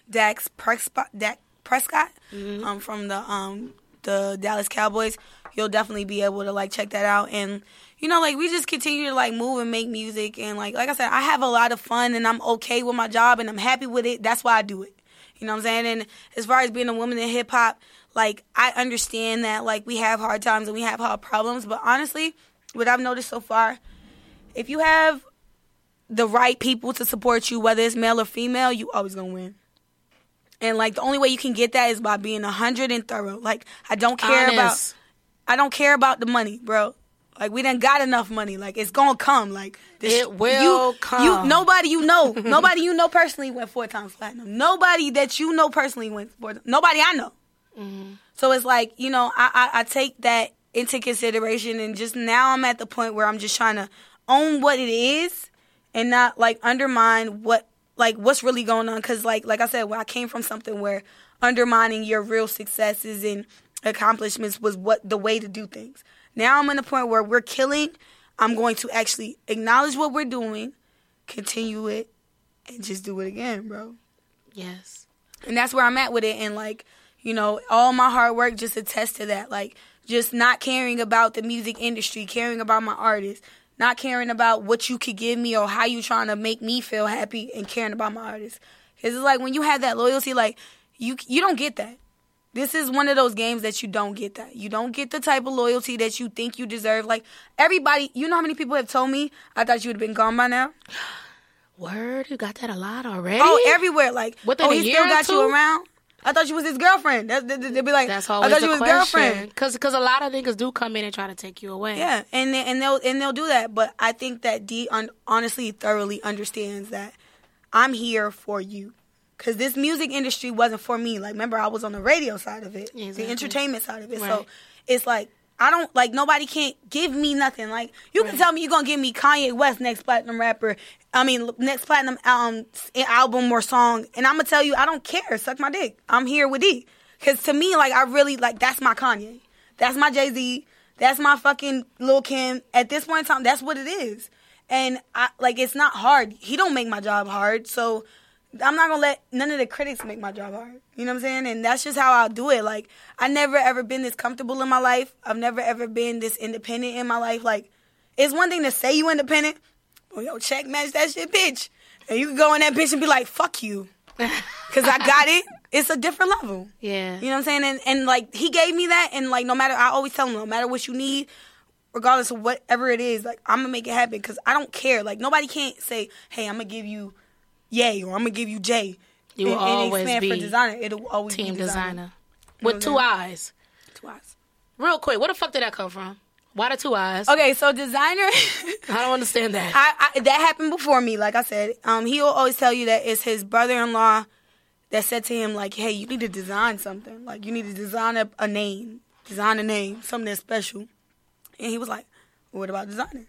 Dak Prescott, Dak Prescott Mm-hmm. um from the um the Dallas Cowboys, you'll definitely be able to like check that out and. You know, like we just continue to like move and make music, and like like I said, I have a lot of fun, and I'm okay with my job, and I'm happy with it. That's why I do it. You know what I'm saying? And as far as being a woman in hip hop, like I understand that like we have hard times and we have hard problems, but honestly, what I've noticed so far, if you have the right people to support you, whether it's male or female, you always gonna win. And like the only way you can get that is by being a hundred and thorough. Like I don't care about I don't care about the money, bro. Like we done got enough money. Like it's gonna come. Like this, It will you, come. You nobody you know, nobody you know personally went four times platinum. Nobody that you know personally went four. Nobody I know. Mm-hmm. So it's like you know I, I I take that into consideration and just now I'm at the point where I'm just trying to own what it is and not like undermine what like what's really going on because like like I said when I came from something where undermining your real successes and accomplishments was what the way to do things. Now I'm in a point where we're killing. I'm going to actually acknowledge what we're doing, continue it, and just do it again, bro Yes. and that's where I'm at with it. And like, you know, all my hard work just attests to that. Like, just not caring about the music industry, caring about my artists, not caring about what you could give me or how you trying to make me feel happy, and caring about my artists. Because it's like when you have that loyalty, like you you don't get that. This is one of those games that you don't get that. You don't get the type of loyalty that you think you deserve. Like everybody, you know how many people have told me I thought you would have been gone by now. Word, you got that a lot already. Oh, everywhere. Like, Within oh, he still got you around. I thought you was his girlfriend. That, that, they'd be like, That's I always thought the you was question. girlfriend. Because cause a lot of niggas do come in and try to take you away. Yeah, and they, and they'll and they'll do that. But I think that D un- honestly thoroughly understands that I'm here for you. Cause this music industry wasn't for me. Like, remember, I was on the radio side of it, Exactly. the entertainment side of it. Right. So it's like I don't like nobody can't give me nothing. Like you can Right. tell me you're gonna give me Kanye West next platinum rapper. I mean next platinum um album or song, and I'm gonna tell you I don't care. Suck my dick. I'm here with D. Cause to me, like I really like that's my Kanye. That's my Jay Z. That's my fucking Lil Kim. At this point in time, that's what it is. And I like it's not hard. He don't make my job hard. So I'm not gonna let none of the critics make my job hard. You know what I'm saying? And that's just how I'll do it. Like I never ever been this comfortable in my life. I've never ever been this independent in my life. Like it's one thing to say you independent. Well, yo, check match that shit, bitch. And you can go in that bitch and be like, fuck you. Cause I got it. It's a different level. Yeah. You know what I'm saying? And and like he gave me that and like no matter I always tell him no matter what you need, regardless of whatever it is, like I'm gonna make it happen because I don't care. Like nobody can't say, Hey, I'm gonna give you Yay or I'm gonna give you J. You will And- and always for be designer. It'll always Team be designer. know With two eyes. Two eyes. Real quick, where the fuck did that come from? Why the two eyes? Okay, so designer I don't understand that. I, I that happened before me. Like I said, um, he'll always tell you that it's his brother-in-law that said to him like, "Hey, you need to design something. Like you need to design a, a name, design a name, something that's special." And he was like, "What about designer?"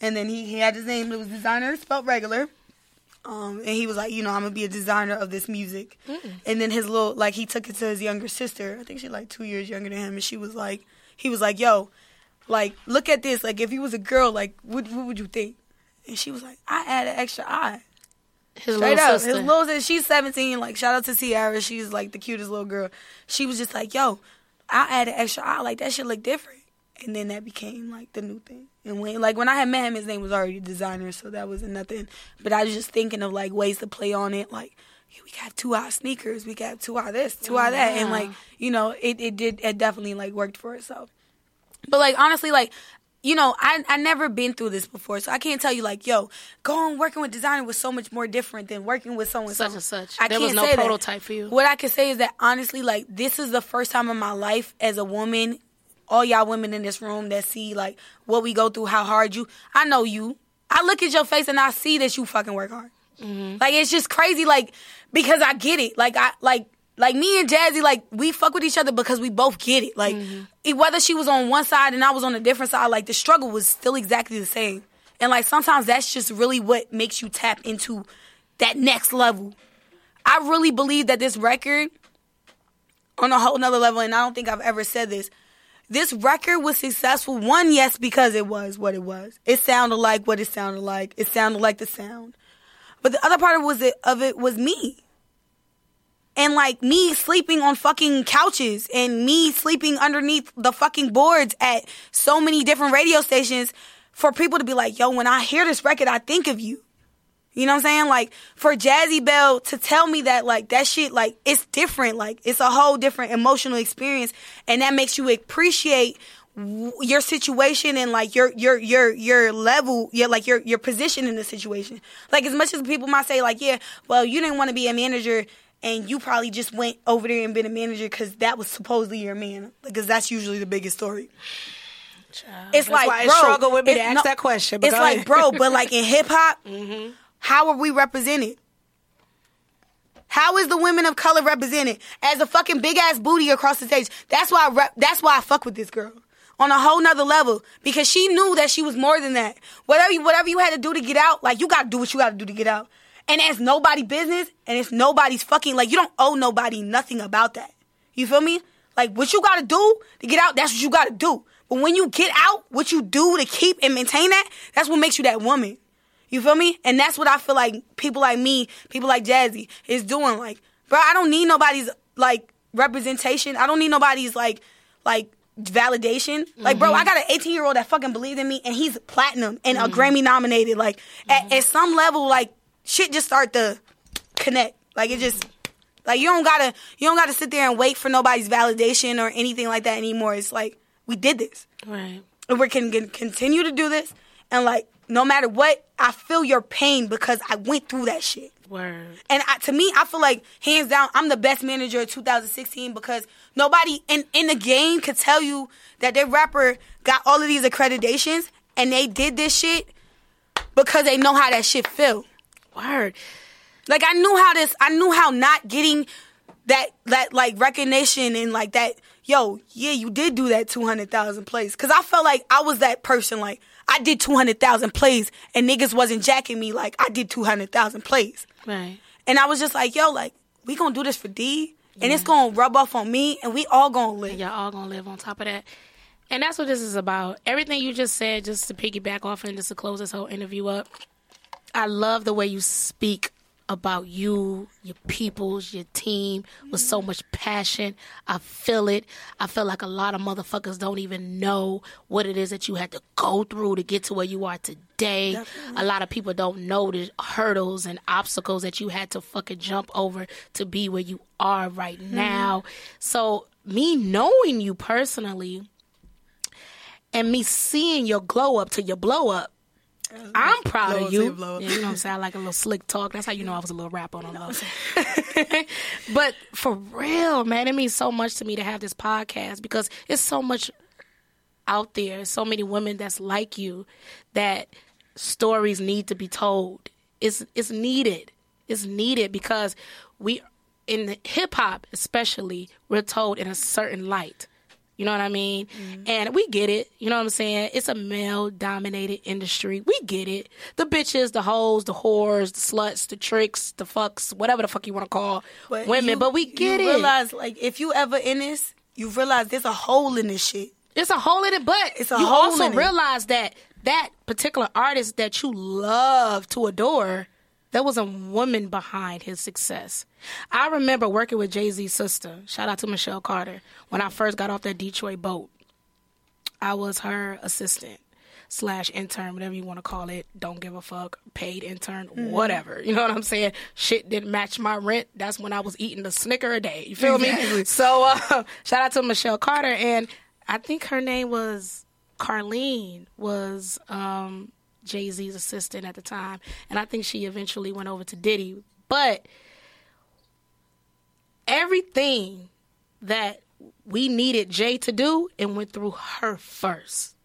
And then he, he had his name. It was designer spelled regular. Um, and he was like, you know, I'm gonna be a designer of this music. And then his little, like, he took it to his younger sister. I think she's like two years younger than him. And she was like, he was like, yo, like, look at this. Like, if he was a girl, like, what, what would you think? And she was like, I add an extra eye. His Straight little up. sister. His little sister, she's 17. Like, shout out to Ciara. She's like the cutest little girl. She was just like, yo, I add an extra eye. Like, that should look different. And then that became like the new thing. And when like when I had met him, his name was already designer, so that wasn't nothing. But I was just thinking of like ways to play on it, like yeah, we got two hour sneakers, we got two hour this, two hour that, and like you know, it it did it definitely like worked for itself. But like honestly, like you know, I I never been through this before, so I can't tell you like, yo, going working with designer was so much more different than working with someone Such and such. I There can't was no say that. prototype for you. What I can say is that honestly, like this is the first time in my life as a woman, all y'all women in this room that see like what we go through, how hard you. I know you. I look at your face and I see that you fucking work hard. Mm-hmm. Like it's just crazy, like because I get it. Like I like like me and Jazzie, like we fuck with each other because we both get it. Like mm-hmm. e- whether she was on one side and I was on a different side, like the struggle was still exactly the same. And like sometimes that's just really what makes you tap into that next level. I really believe that this record on a whole nother level, and I don't think I've ever said this. This record was successful. One, yes, because it was what it was. It sounded like what it sounded like. It sounded like the sound. But the other part of was it of it was me. And like me sleeping on fucking couches and me sleeping underneath the fucking boards at so many different radio stations for people to be like, yo, when I hear this record, I think of you. You know what I'm saying? Like for Jazzie Belle to tell me that like that shit like it's different. Like it's a whole different emotional experience, and that makes you appreciate w- your situation and like your your your your level, your like your your position in the situation. Like as much as people might say like, yeah, well you didn't want to be a manager. And you probably just went over there and been a manager because that was supposedly your man. Because that's usually the biggest story. It's That's like, why bro, struggled with me to ask that question, It's like, bro, but like in hip hop, mm-hmm. How are we represented? How is the women of color represented as a fucking big ass booty across the stage? That's why I that's why I fuck with this girl on a whole nother level because she knew that she was more than that. Whatever you, whatever you had to do to get out, like you got to do what you got to do to get out. And it's nobody business and it's nobody's fucking like you don't owe nobody nothing about that. You feel me? Like what you got to do to get out, that's what you got to do. But when you get out, what you do to keep and maintain that, that's what makes you that woman. You feel me? And that's what I feel like people like me, people like Jazzie is doing. Like, bro, I don't need nobody's like representation. I don't need nobody's like like validation. Like, bro, I mm-hmm. got an 18 year old that fucking believed in me and he's platinum and a mm-hmm. Grammy nominated. Like at, mm-hmm. at some level, like shit just start to connect. Like it just like you don't gotta you don't gotta sit there and wait for nobody's validation or anything like that anymore. It's like we did this Right. and we can can continue to do this and like no matter what i feel your pain because i went through that shit Word. and I, to me i feel like hands down i'm the best manager of 2016 because nobody in, in the game could tell you that their rapper got all of these accreditations and they did this shit because they know how that shit feel Word. like I knew how this I knew how not getting that that like recognition and like that yo, yeah, you did do that 200,000 plays cuz I felt like I was that person like I did 200,000 plays and niggas wasn't jacking me like I did 200,000 plays. Right. And I was just like, yo, like we to do this for D and it's to rub off on me and we all to live. And y'all all gonna live on top of that. And that's what this is about. Everything you just said, just to piggyback off and just to close this whole interview up. I love the way you speak about you, your peoples, your team with so much passion. I feel it. I feel like a lot of motherfuckers don't even know what it is that you had to go through to get to where you are today. A lot of people don't know the hurdles and obstacles that you had to fucking jump over to be where you are right mm-hmm. now. So, me knowing you personally and me seeing your glow up to your blow up, I'm proud blow of you. Yeah, you know what I'm saying? I like a little slick talk. That's how you know I was a little rapper on the low. but for real, man, it means so much to me to have this podcast because it's so much out there. So many women that's like you that stories need to be told. It's it's needed. It's needed because we in hip hop especially, we're told in a certain light. You know what I mean? Mm-hmm. And we get it. You know what I'm saying? It's a male dominated industry. We get it. The bitches, the hoes, the whores, the sluts, the tricks, the fucks, whatever the fuck you want to call women. you- but we get you it. realize like if you ever in this, you realize there's a hole in this shit. It's a hole in it, but It's a you hole also realize that that particular artist that you love to adore, there was a woman behind his success. I remember working with Jay Z's sister. Shout out to Michelle Carter when I first got off that Detroit boat. I was her assistant slash intern, whatever you want to call it. Don't give a fuck. Paid intern, Mm-hmm. whatever. You know what I'm saying? Shit didn't match my rent. That's when I was eating a Snicker a day. You feel me? So uh, shout out to Michelle Carter, and I think her name was Carlene. Was um, Jay Z's assistant at the time, and I think she eventually went over to Diddy. But everything that we needed Jay to do, it went through her first.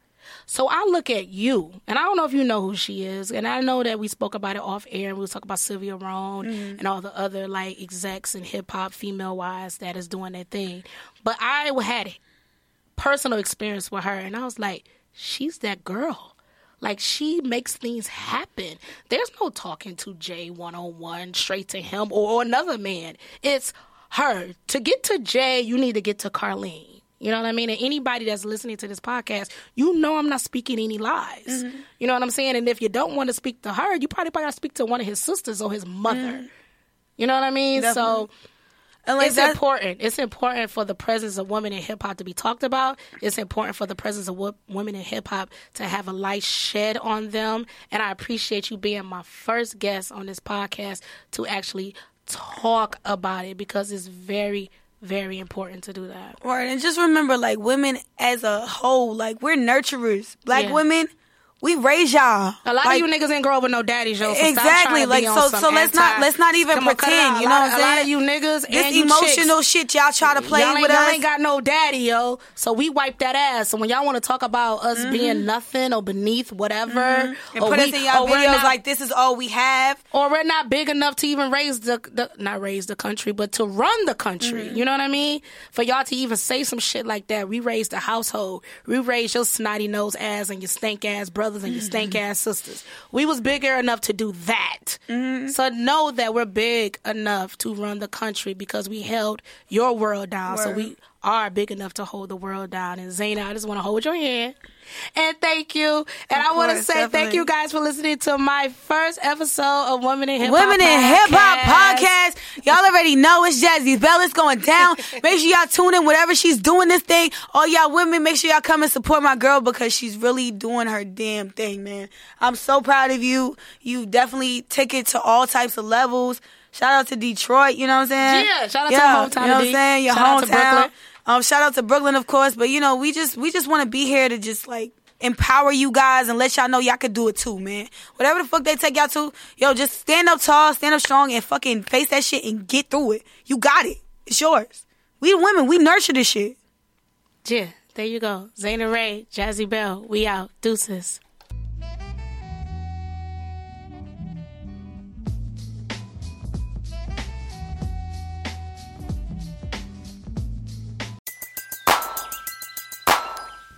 So I look at you, and I don't know if you know who she is, and I know that we spoke about it off air, and we was talking about Sylvia Rhone mm-hmm. and all the other like execs and hip hop female wise that is doing their thing. But I had a personal experience with her, and I was like, she's that girl. Like she makes things happen. There's no talking to Jay one on one straight to him or, or another man. It's her. To get to Jay, you need to get to Carlene. You know what I mean? And anybody that's listening to this podcast, you know I'm not speaking any lies. Mm-hmm. You know what I'm saying? And if you don't want to speak to her, you probably got to speak to one of his sisters or his mother. Mm-hmm. You know what I mean? So And like it's that, important. It's important for the presence of women in hip hop to be talked about. It's important for the presence of wo- women in hip hop to have a light shed on them. And I appreciate you being my first guest on this podcast to actually talk about it because it's very, very important to do that. Right, and just remember, like women as a whole, like we're nurturers. Black Yeah. women, we raise y'all. A lot Like, of you niggas ain't grow up with no daddies, yo. So Exactly, like, so- so let's not- let's not even Come on, cut it pretend, you know what I'm A lot saying? of you niggas this you chicks, emotional shit y'all try to play y'all with y'all us. ain't got no daddy, yo. So we wipe that ass. So when y'all want to talk about us being nothing or beneath whatever, and or put we, us in y'all videos not- like this is all we have. or we're not big enough to even raise the, the not raise the country, but to run the country. Mm-hmm. You know what I mean? For y'all to even say some shit like that, we raised the household. We raised your snotty nose ass and your stank ass brothers and your stank ass sisters. We was bigger enough to do that. Mm-hmm. So know that we're big enough to run the country because we held your world down. So we are big enough to hold the world down. And Zana, I just want to hold your hand and thank you. And Of I want to say thank you guys for listening to my first episode of Women in Hip Hop. Women in Hip Hop Podcast. Y'all already know it's Jazzie Belle. It's going down. Make sure y'all tune in whatever she's doing this thing. All y'all women, make sure y'all come and support my girl because she's really doing her damn thing, man. I'm so proud of you. You definitely take it to all types of levels. Shout out to Detroit, you know what I'm saying? Yeah, shout out to your hometown, You know what. I'm saying? Your Shout out to hometown. Brooklyn. Um, shout out to Brooklyn, of course. But you know, we just we just want to be here to just like empower you guys and let y'all know y'all could do it too, man. Whatever the fuck they take y'all to, yo, just stand up tall, stand up strong, and fucking face that shit and get through it. You got it. It's yours. We the women, we nurture this shit. Yeah, there you go. Zana Ray, Jazzie Belle, we out. Deuces.